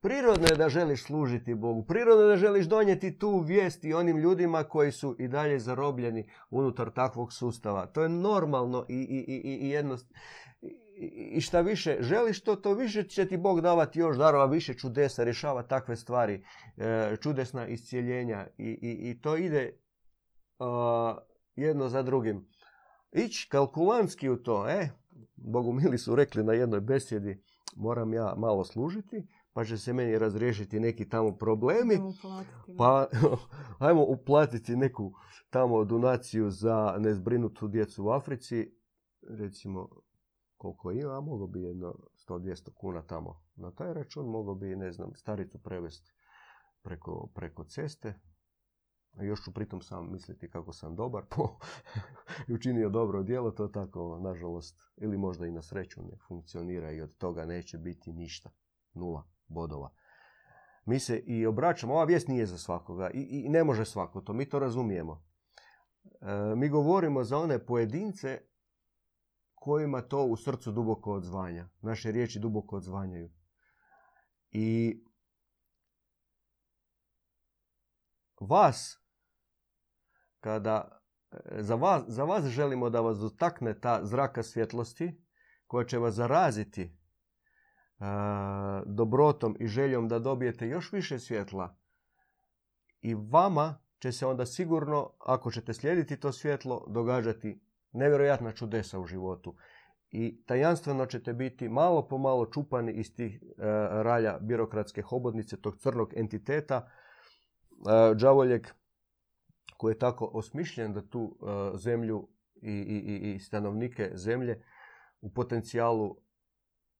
prirodno je da želiš služiti Bogu. Prirodno je da želiš donijeti tu vijest i onim ljudima koji su i dalje zarobljeni unutar takvog sustava. To je normalno i, i, i, i jednostavno i šta više želiš to, to više će ti Bog davati još darova, više čudesa, rješava takve stvari, e, čudesna iscijeljenja i, to ide jedno za drugim. Ići kalkulantski u to, e, Bogumili su rekli na jednoj besjedi, moram ja malo služiti, pa će se meni razriješiti neki tamo problemi, pa [LAUGHS] ajmo uplatiti neku tamo donaciju za nezbrinutu djecu u Africi, recimo koliko ima, mogo bi jedno 100-200 kuna tamo na taj račun, mogo bi, ne znam, staricu prevesti preko, preko ceste, još ću pritom sam misliti kako sam dobar po [LAUGHS] i učinio dobro djelo, to tako, nažalost, ili možda i na sreću ne funkcionira i od toga neće biti ništa. Nula bodova. Mi se i obraćamo, ova vijest nije za svakoga i, i ne može svako to, mi to razumijemo. E, mi govorimo za one pojedince kojima to u srcu duboko odzvanja. Naše riječi duboko odzvanjaju. I vas, kada za vas, za vas želimo da vas dotakne ta zraka svjetlosti koja će vas zaraziti dobrotom i željom da dobijete još više svjetla i vama će se onda sigurno, ako ćete slijediti to svjetlo, događati nevjerojatna čudesa u životu. I tajanstveno ćete biti malo po malo čupani iz tih e, ralja birokratske hobodnice, tog crnog entiteta, e, koji je tako osmišljen da tu e, zemlju i, i, i stanovnike zemlje u potencijalu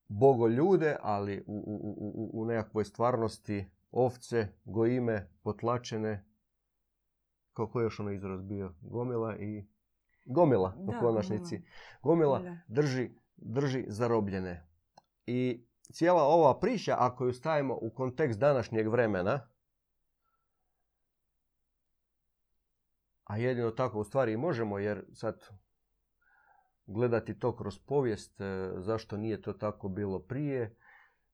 bogo ljude, ali u, u, u, u nekakvoj stvarnosti ovce, gojime, potlačene, kako je još ono izraz bio, gomila i gomila u konačnici. Gomila, drži, drži zarobljene. I cijela ova priča, ako ju stavimo u kontekst današnjeg vremena, a jedino tako u stvari i možemo, jer sad gledati to kroz povijest, e, zašto nije to tako bilo prije,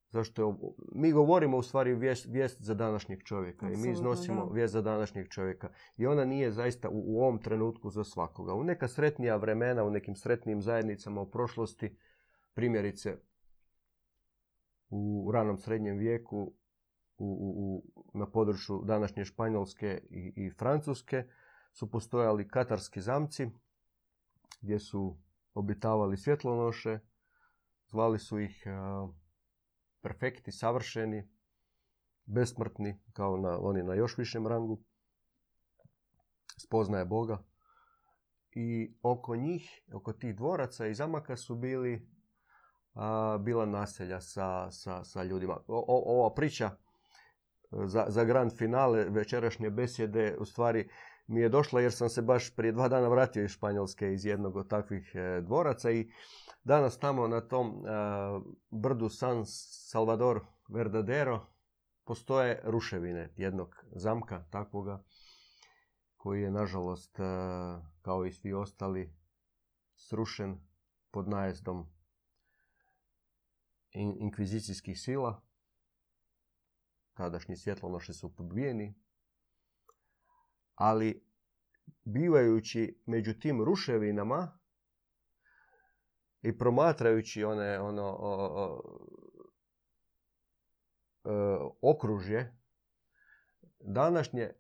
zašto je, mi govorimo u stvari vijest, vijest za današnjeg čovjeka i mi iznosimo vijest za današnjeg čovjeka i ona nije zaista u, u ovom trenutku za svakoga. U neka sretnija vremena, u nekim sretnijim zajednicama u prošlosti, primjerice u ranom srednjem vijeku u, u, na području današnje Španjolske i, i Francuske su postojali katarski zamci gdje su obitavali svjetlonoše, zvali su ih perfekti, savršeni, besmrtni, kao na, oni na još višem rangu, spoznaje Boga. I oko njih, oko tih dvoraca i zamaka su bili bila naselja sa, sa, sa ljudima. Ova priča za, za grand finale večerašnje besjede u stvari mi je došla jer sam se baš prije dva dana vratio iz Španjolske iz jednog od takvih e, dvoraca i danas tamo na tom e, brdu San Salvador Verdadero postoje ruševine jednog zamka takvoga koji je nažalost e, kao i svi ostali srušen pod najezdom inkvizicijskih sila. Tadašnji svjetlonoši su pobijeni ali bivajući među tim ruševinama i promatrajući one ono o, o, e, okružje današnje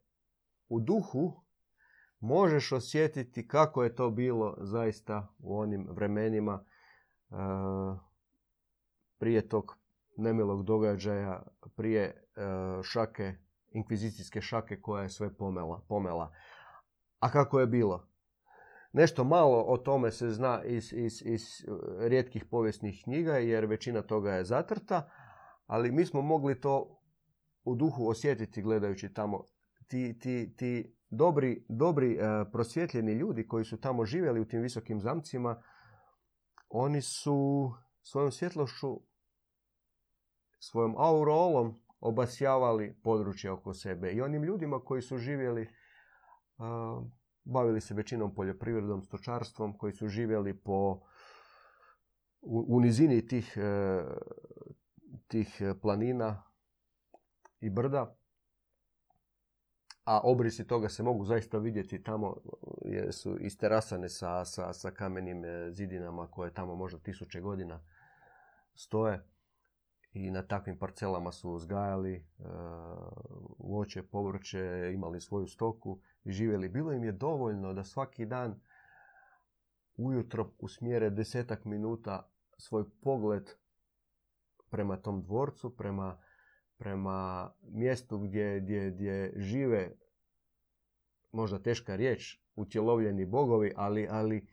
u duhu možeš osjetiti kako je to bilo zaista u onim vremenima e, prije tog nemilog događaja, prije e, šake, inkvizicijske šake koja je sve pomela. pomela. A kako je bilo? Nešto malo o tome se zna iz, iz, iz rijetkih povijesnih knjiga jer većina toga je zatrta, ali mi smo mogli to u duhu osjetiti gledajući tamo ti, ti, ti dobri, dobri e, prosvjetljeni ljudi koji su tamo živjeli u tim visokim zamcima, oni su svojom svjetlošću, svojom aurolom obasjavali područje oko sebe. I onim ljudima koji su živjeli, bavili se većinom poljoprivredom, stočarstvom, koji su živjeli po u, nizini tih, e, tih planina i brda, a obrisi toga se mogu zaista vidjeti tamo jer su isterasane sa, sa, sa kamenim e, zidinama koje tamo možda tisuće godina stoje i na takvim parcelama su uzgajali e, voće, povrće, imali svoju stoku i živjeli. Bilo im je dovoljno da svaki dan ujutro usmjere desetak minuta svoj pogled prema tom dvorcu, prema prema mjestu gdje, gdje, gdje žive, možda teška riječ, utjelovljeni bogovi, ali, ali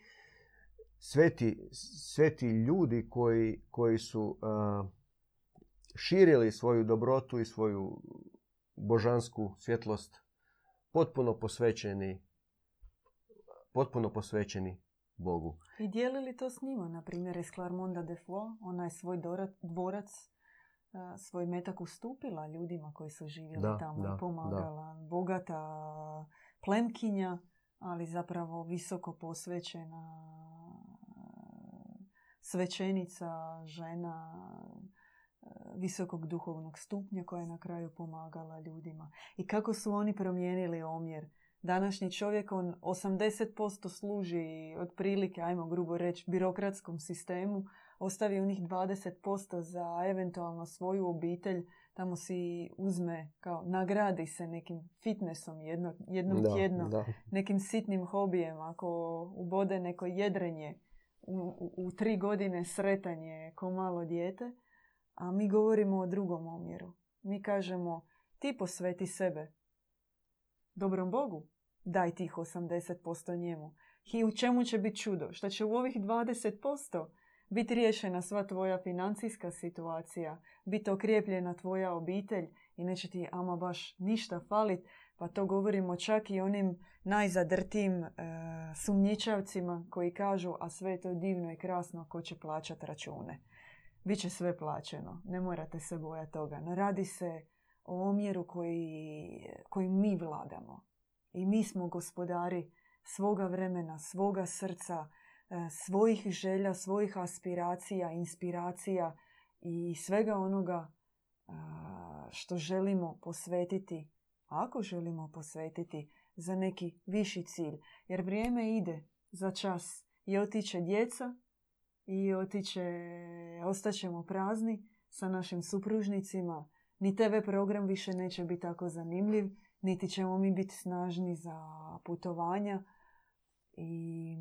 sveti, sveti ljudi koji, koji su širili svoju dobrotu i svoju božansku svjetlost potpuno posvećeni potpuno posvećeni Bogu. I dijelili to s njima, na primjer iz Clarmonda de Foix, onaj svoj dvorac svoj metak ustupila ljudima koji su živjeli tamo i pomagala. Bogata plemkinja, ali zapravo visoko posvećena svećenica, žena visokog duhovnog stupnja koja je na kraju pomagala ljudima. I kako su oni promijenili omjer. Današnji čovjek on 80% služi otprilike, ajmo grubo reći, birokratskom sistemu, ostavi onih 20% za eventualno svoju obitelj, tamo si uzme, kao nagradi se nekim fitnessom jedno, jednom da, tjedno, nekim sitnim hobijem, ako ubode neko jedrenje, u, u, u tri godine sretanje ko malo dijete, a mi govorimo o drugom omjeru. Mi kažemo, ti posveti sebe dobrom Bogu, daj tih 80% njemu. I u čemu će biti čudo? Što će u ovih 20% biti riješena sva tvoja financijska situacija, biti okrijepljena tvoja obitelj i neće ti ama baš ništa falit, pa to govorimo čak i onim najzadrtijim e, sumnjičavcima koji kažu a sve je divno i krasno, ko će plaćati račune. Biće sve plaćeno, ne morate se bojati toga. No radi se o omjeru koji, koji mi vladamo. I mi smo gospodari svoga vremena, svoga srca, E, svojih želja, svojih aspiracija, inspiracija i svega onoga e, što želimo posvetiti, ako želimo posvetiti za neki viši cilj. Jer vrijeme ide za čas i otiće djeca i otiće, ostaćemo prazni sa našim supružnicima. Ni TV program više neće biti tako zanimljiv, niti ćemo mi biti snažni za putovanja i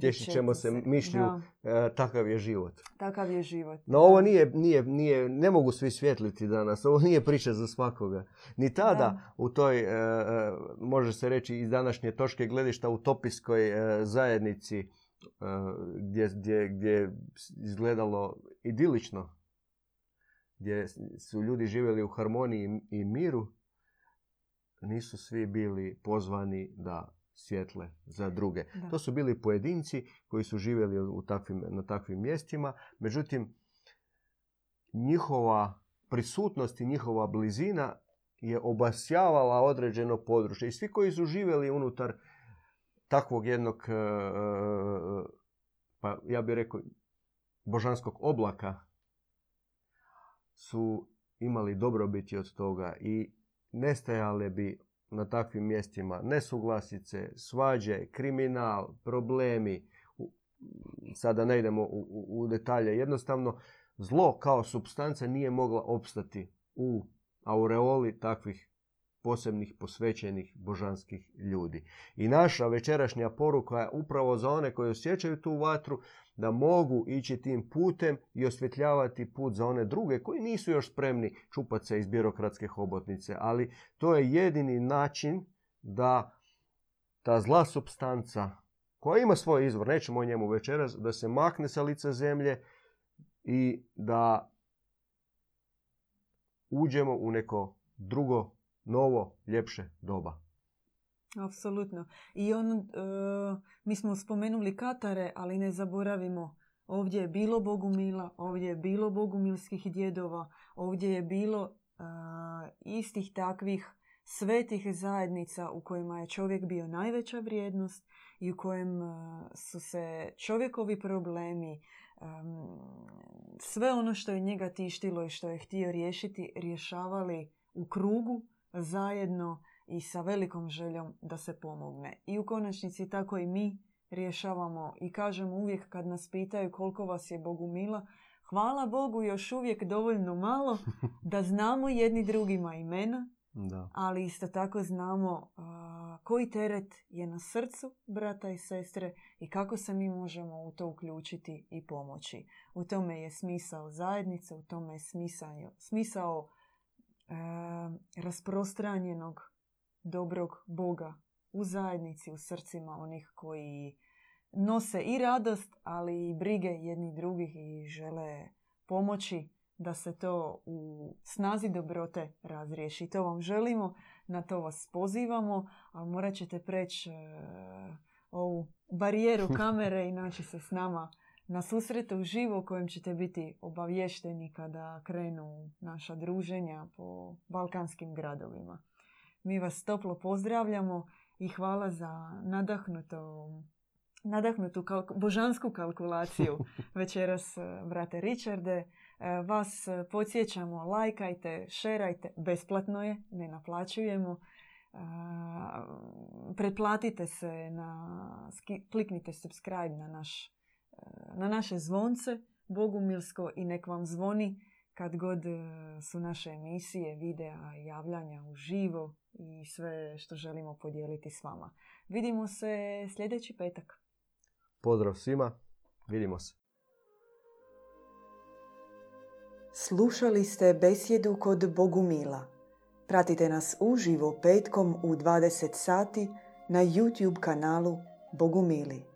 Tješit ćemo se mišlju, e, takav je život. Takav je život. No ovo nije, nije, nije, ne mogu svi svjetliti danas, ovo nije priča za svakoga. Ni tada u toj, e, e, može se reći iz današnje točke gledišta, utopijskoj zajednici gdje, gdje, gdje izgledalo idilično, gdje su ljudi živjeli u harmoniji i miru, nisu svi bili pozvani da svjetle za druge. To su bili pojedinci koji su živjeli u takvim, na takvim mjestima. Međutim, njihova prisutnost i njihova blizina je obasjavala određeno područje. I svi koji su živjeli unutar takvog jednog, e, e, pa ja bih rekao, božanskog oblaka su imali dobrobiti od toga i nestajale bi na takvim mjestima. Nesuglasice, svađe, kriminal, problemi, sada ne idemo u, u detalje, jednostavno zlo kao substanca nije mogla opstati u aureoli takvih posebnih posvećenih božanskih ljudi. I naša večerašnja poruka je upravo za one koji osjećaju tu vatru da mogu ići tim putem i osvjetljavati put za one druge koji nisu još spremni čupati se iz birokratske hobotnice. Ali to je jedini način da ta zla substanca koja ima svoj izvor, nećemo o njemu večeras, da se makne sa lica zemlje i da uđemo u neko drugo, novo, ljepše doba. Apsolutno. I on, e, mi smo spomenuli Katare, ali ne zaboravimo, ovdje je bilo Bogumila, ovdje je bilo Bogumilskih djedova, ovdje je bilo e, istih takvih svetih zajednica u kojima je čovjek bio najveća vrijednost i u kojem e, su se čovjekovi problemi, sve ono što je njega tištilo i što je htio riješiti, rješavali u krugu, zajedno i sa velikom željom da se pomogne. I u konačnici tako i mi rješavamo i kažemo uvijek kad nas pitaju koliko vas je Bogu mila, hvala Bogu još uvijek dovoljno malo [LAUGHS] da znamo jedni drugima imena, da. ali isto tako znamo koji teret je na srcu brata i sestre i kako se mi možemo u to uključiti i pomoći. U tome je smisao zajednice, u tome je smisao, smisao rasprostranjenog dobrog Boga u zajednici, u srcima onih koji nose i radost, ali i brige jedni drugih i žele pomoći da se to u snazi dobrote razriješi. To vam želimo, na to vas pozivamo, ali morat ćete preći e, ovu barijeru [LAUGHS] kamere i naći se s nama na susretu živo u kojem ćete biti obavješteni kada krenu naša druženja po balkanskim gradovima. Mi vas toplo pozdravljamo i hvala za nadahnuto, nadahnutu božansku kalkulaciju [LAUGHS] večeras, e, brate Richarde. E, vas podsjećamo, lajkajte, šerajte, besplatno je, ne naplaćujemo. E, pretplatite se, na, kliknite subscribe na, naš, na naše zvonce Bogumilsko i nek vam zvoni kad god su naše emisije, videa, javljanja uživo i sve što želimo podijeliti s vama. Vidimo se sljedeći petak. Pozdrav svima, vidimo se. Slušali ste besjedu kod Bogumila. Pratite nas uživo petkom u 20 sati na YouTube kanalu Bogumili.